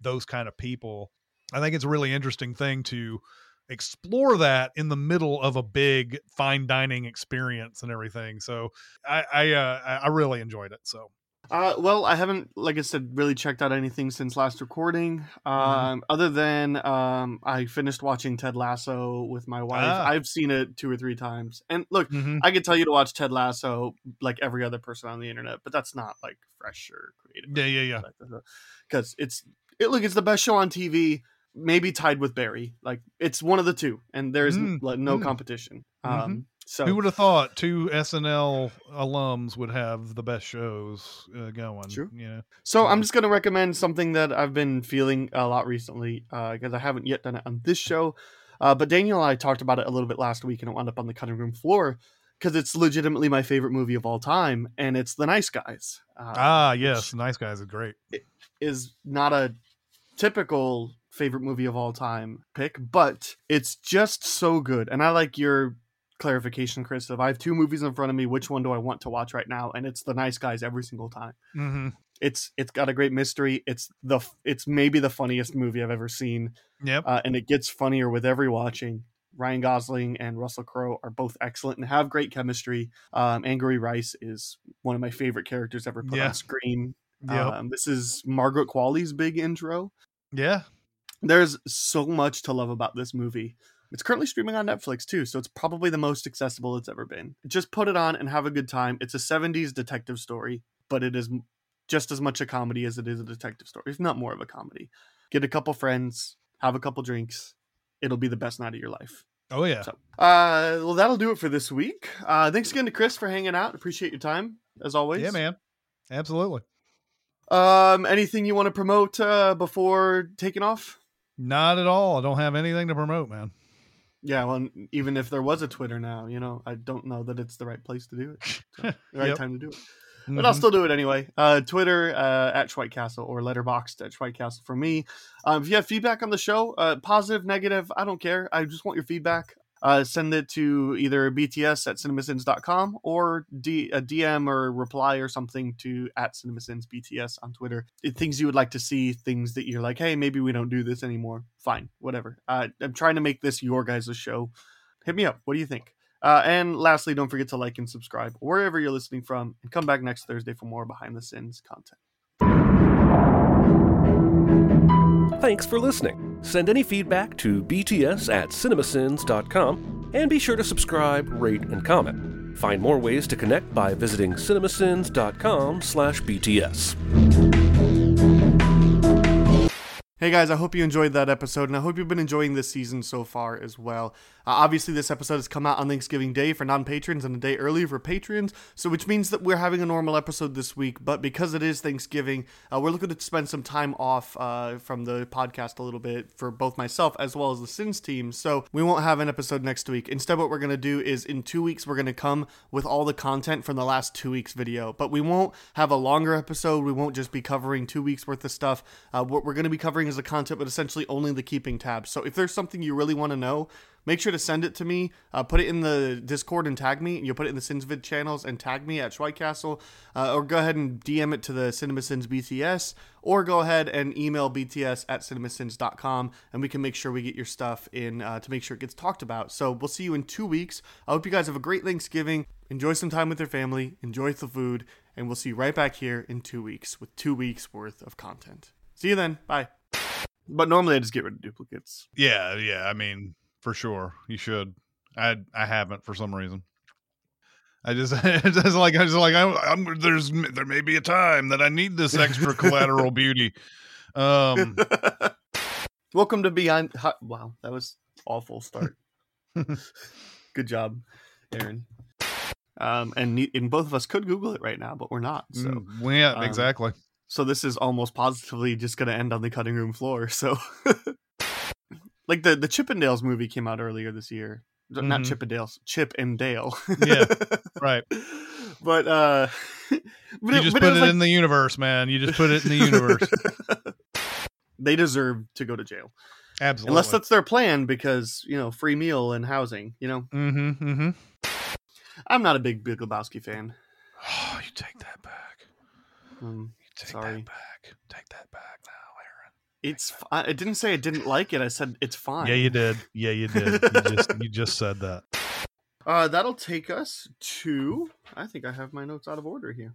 Speaker 1: those kind of people i think it's a really interesting thing to explore that in the middle of a big fine dining experience and everything. So I I, uh, I really enjoyed it. So.
Speaker 2: Uh, well, I haven't, like I said, really checked out anything since last recording. Mm-hmm. Um, mm-hmm. Other than um, I finished watching Ted Lasso with my wife. Ah. I've seen it two or three times. And look, mm-hmm. I could tell you to watch Ted Lasso like every other person on the internet, but that's not like fresh or creative.
Speaker 1: Yeah, yeah,
Speaker 2: yeah. Because it's it. Look, it's the best show on TV maybe tied with Barry. Like it's one of the two, and there's mm, like no mm. competition. Mm-hmm. Um, so
Speaker 1: who would have thought two SNL alums would have the best shows uh, going?
Speaker 2: True.
Speaker 1: Yeah.
Speaker 2: So I'm just gonna recommend something that I've been feeling a lot recently uh, because uh, I haven't yet done it on this show. Uh, but Daniel and I talked about it a little bit last week, and it wound up on the cutting room floor because it's legitimately my favorite movie of all time, and it's The Nice Guys.
Speaker 1: Uh, ah, yes, Nice Guys is great.
Speaker 2: It is not a typical favorite movie of all time pick, but it's just so good. And I like your clarification, Chris. If I have two movies in front of me, which one do I want to watch right now? And it's The Nice Guys every single time.
Speaker 1: Mm-hmm.
Speaker 2: It's it's got a great mystery. It's the it's maybe the funniest movie I've ever seen.
Speaker 1: Yep.
Speaker 2: Uh, and it gets funnier with every watching. Ryan Gosling and Russell Crowe are both excellent and have great chemistry. Um, Angourie Rice is one of my favorite characters ever put
Speaker 1: Yeah.
Speaker 2: on screen.
Speaker 1: Yep.
Speaker 2: Um, this is Margaret Qualley's big intro.
Speaker 1: yeah.
Speaker 2: There's so much to love about this movie. It's currently streaming on Netflix too, so it's probably the most accessible it's ever been. Just put it on and have a good time. It's a 70s detective story, but it is just as much a comedy as it is a detective story, if not more of a comedy. Get a couple friends, have a couple drinks. It'll be the best night of your life.
Speaker 1: Oh yeah.
Speaker 2: So, uh, well, that'll do it for this week. Uh, thanks again to Chris for hanging out. Appreciate your time as always.
Speaker 1: yeah, man. Absolutely.
Speaker 2: Um, anything you want to promote uh, before taking off?
Speaker 1: Not at all. I don't have anything to promote, man.
Speaker 2: Yeah, well, even if there was a Twitter now, you know, I don't know that it's the right place to do it, so, the right
Speaker 1: Yep.
Speaker 2: time to do it. But I'll
Speaker 1: Mhm.
Speaker 2: still do it anyway. Uh, Twitter uh, at Schweik Castle or Letterboxd at Castle for me. Um, if you have feedback on the show, uh, positive, negative, I don't care. I just want your feedback. Uh, send it to either bts at cinemasins.com or D- a DM or reply or something to at cinemasins bts on Twitter. It- things you would like to see, things that you're like, hey, maybe we don't do this anymore. Fine, whatever. Uh, I'm trying to make this your guys' show. Hit me up. What do you think? Uh, and lastly, don't forget to like and subscribe wherever you're listening from, and come back next Thursday for more behind the scenes content.
Speaker 3: Thanks for listening. Send any feedback to bts at cinemasins.com and be sure to subscribe, rate, and comment. Find more ways to connect by visiting cinemasins.com slash bts.
Speaker 2: Hey guys, I hope you enjoyed that episode, and I hope you've been enjoying this season so far as well. Uh, obviously, this episode has come out on Thanksgiving Day for non patrons and a day early for patrons, so which means that we're having a normal episode this week. But because it is Thanksgiving, uh, we're looking to spend some time off uh, from the podcast a little bit for both myself as well as the Sins team. So we won't have an episode next week. Instead, what we're going to do is in two weeks, we're going to come with all the content from the last two weeks' video. But we won't have a longer episode. We won't just be covering two weeks worth of stuff. Uh, what we're going to be covering is the content, but essentially only the keeping tabs. So if there's something you really want to know, make sure to send it to me. Uh, put it in the Discord and tag me. You'll put it in the SinsVid channels and tag me at Schweikastle, uh, or go ahead and DM it to the CinemaSins BTS, or go ahead and email BTS at cinemasins.com, and we can make sure we get your stuff in uh, to make sure it gets talked about. So we'll see you in two weeks. I hope you guys have a great Thanksgiving. Enjoy some time with your family. Enjoy the food, and we'll see you right back here in two weeks with two weeks worth of content. See you then. Bye. But normally I just get rid of duplicates.
Speaker 1: Yeah, yeah. I mean, for sure, you should. I I haven't for some reason. I just, it's just like I just like I'm, I'm. There's there may be a time that I need this extra collateral beauty. Um,
Speaker 2: Welcome to Beyond. Wow, that was awful start. Good job, Aaron. Um, and, and both of us could Google it right now, but we're not. So
Speaker 1: mm, yeah,
Speaker 2: um,
Speaker 1: exactly.
Speaker 2: So this is almost positively just going to end on the cutting room floor. So, like the the Chippendales movie came out earlier this year. Not
Speaker 1: Mhm.
Speaker 2: Chippendales, Chip and Dale.
Speaker 1: Yeah, right.
Speaker 2: But uh, but
Speaker 1: You just
Speaker 2: but
Speaker 1: put
Speaker 2: was
Speaker 1: it
Speaker 2: like-
Speaker 1: in the universe, man. You just put it in the universe.
Speaker 2: they deserve to go to jail.
Speaker 1: Absolutely.
Speaker 2: Unless that's their plan, because you know, free meal and housing. You know,
Speaker 1: mm-hmm, mm-hmm.
Speaker 2: I'm not a big Big Lebowski fan.
Speaker 1: Oh, you take that back.
Speaker 2: Um,
Speaker 1: You take
Speaker 2: sorry,
Speaker 1: that back. Take that back now.
Speaker 2: It's. I didn't say I didn't like it. I said it's fine.
Speaker 1: Yeah, you did. Yeah, you did. You just you just said that.
Speaker 2: Uh, that'll take us to. I think I have my notes out of order here.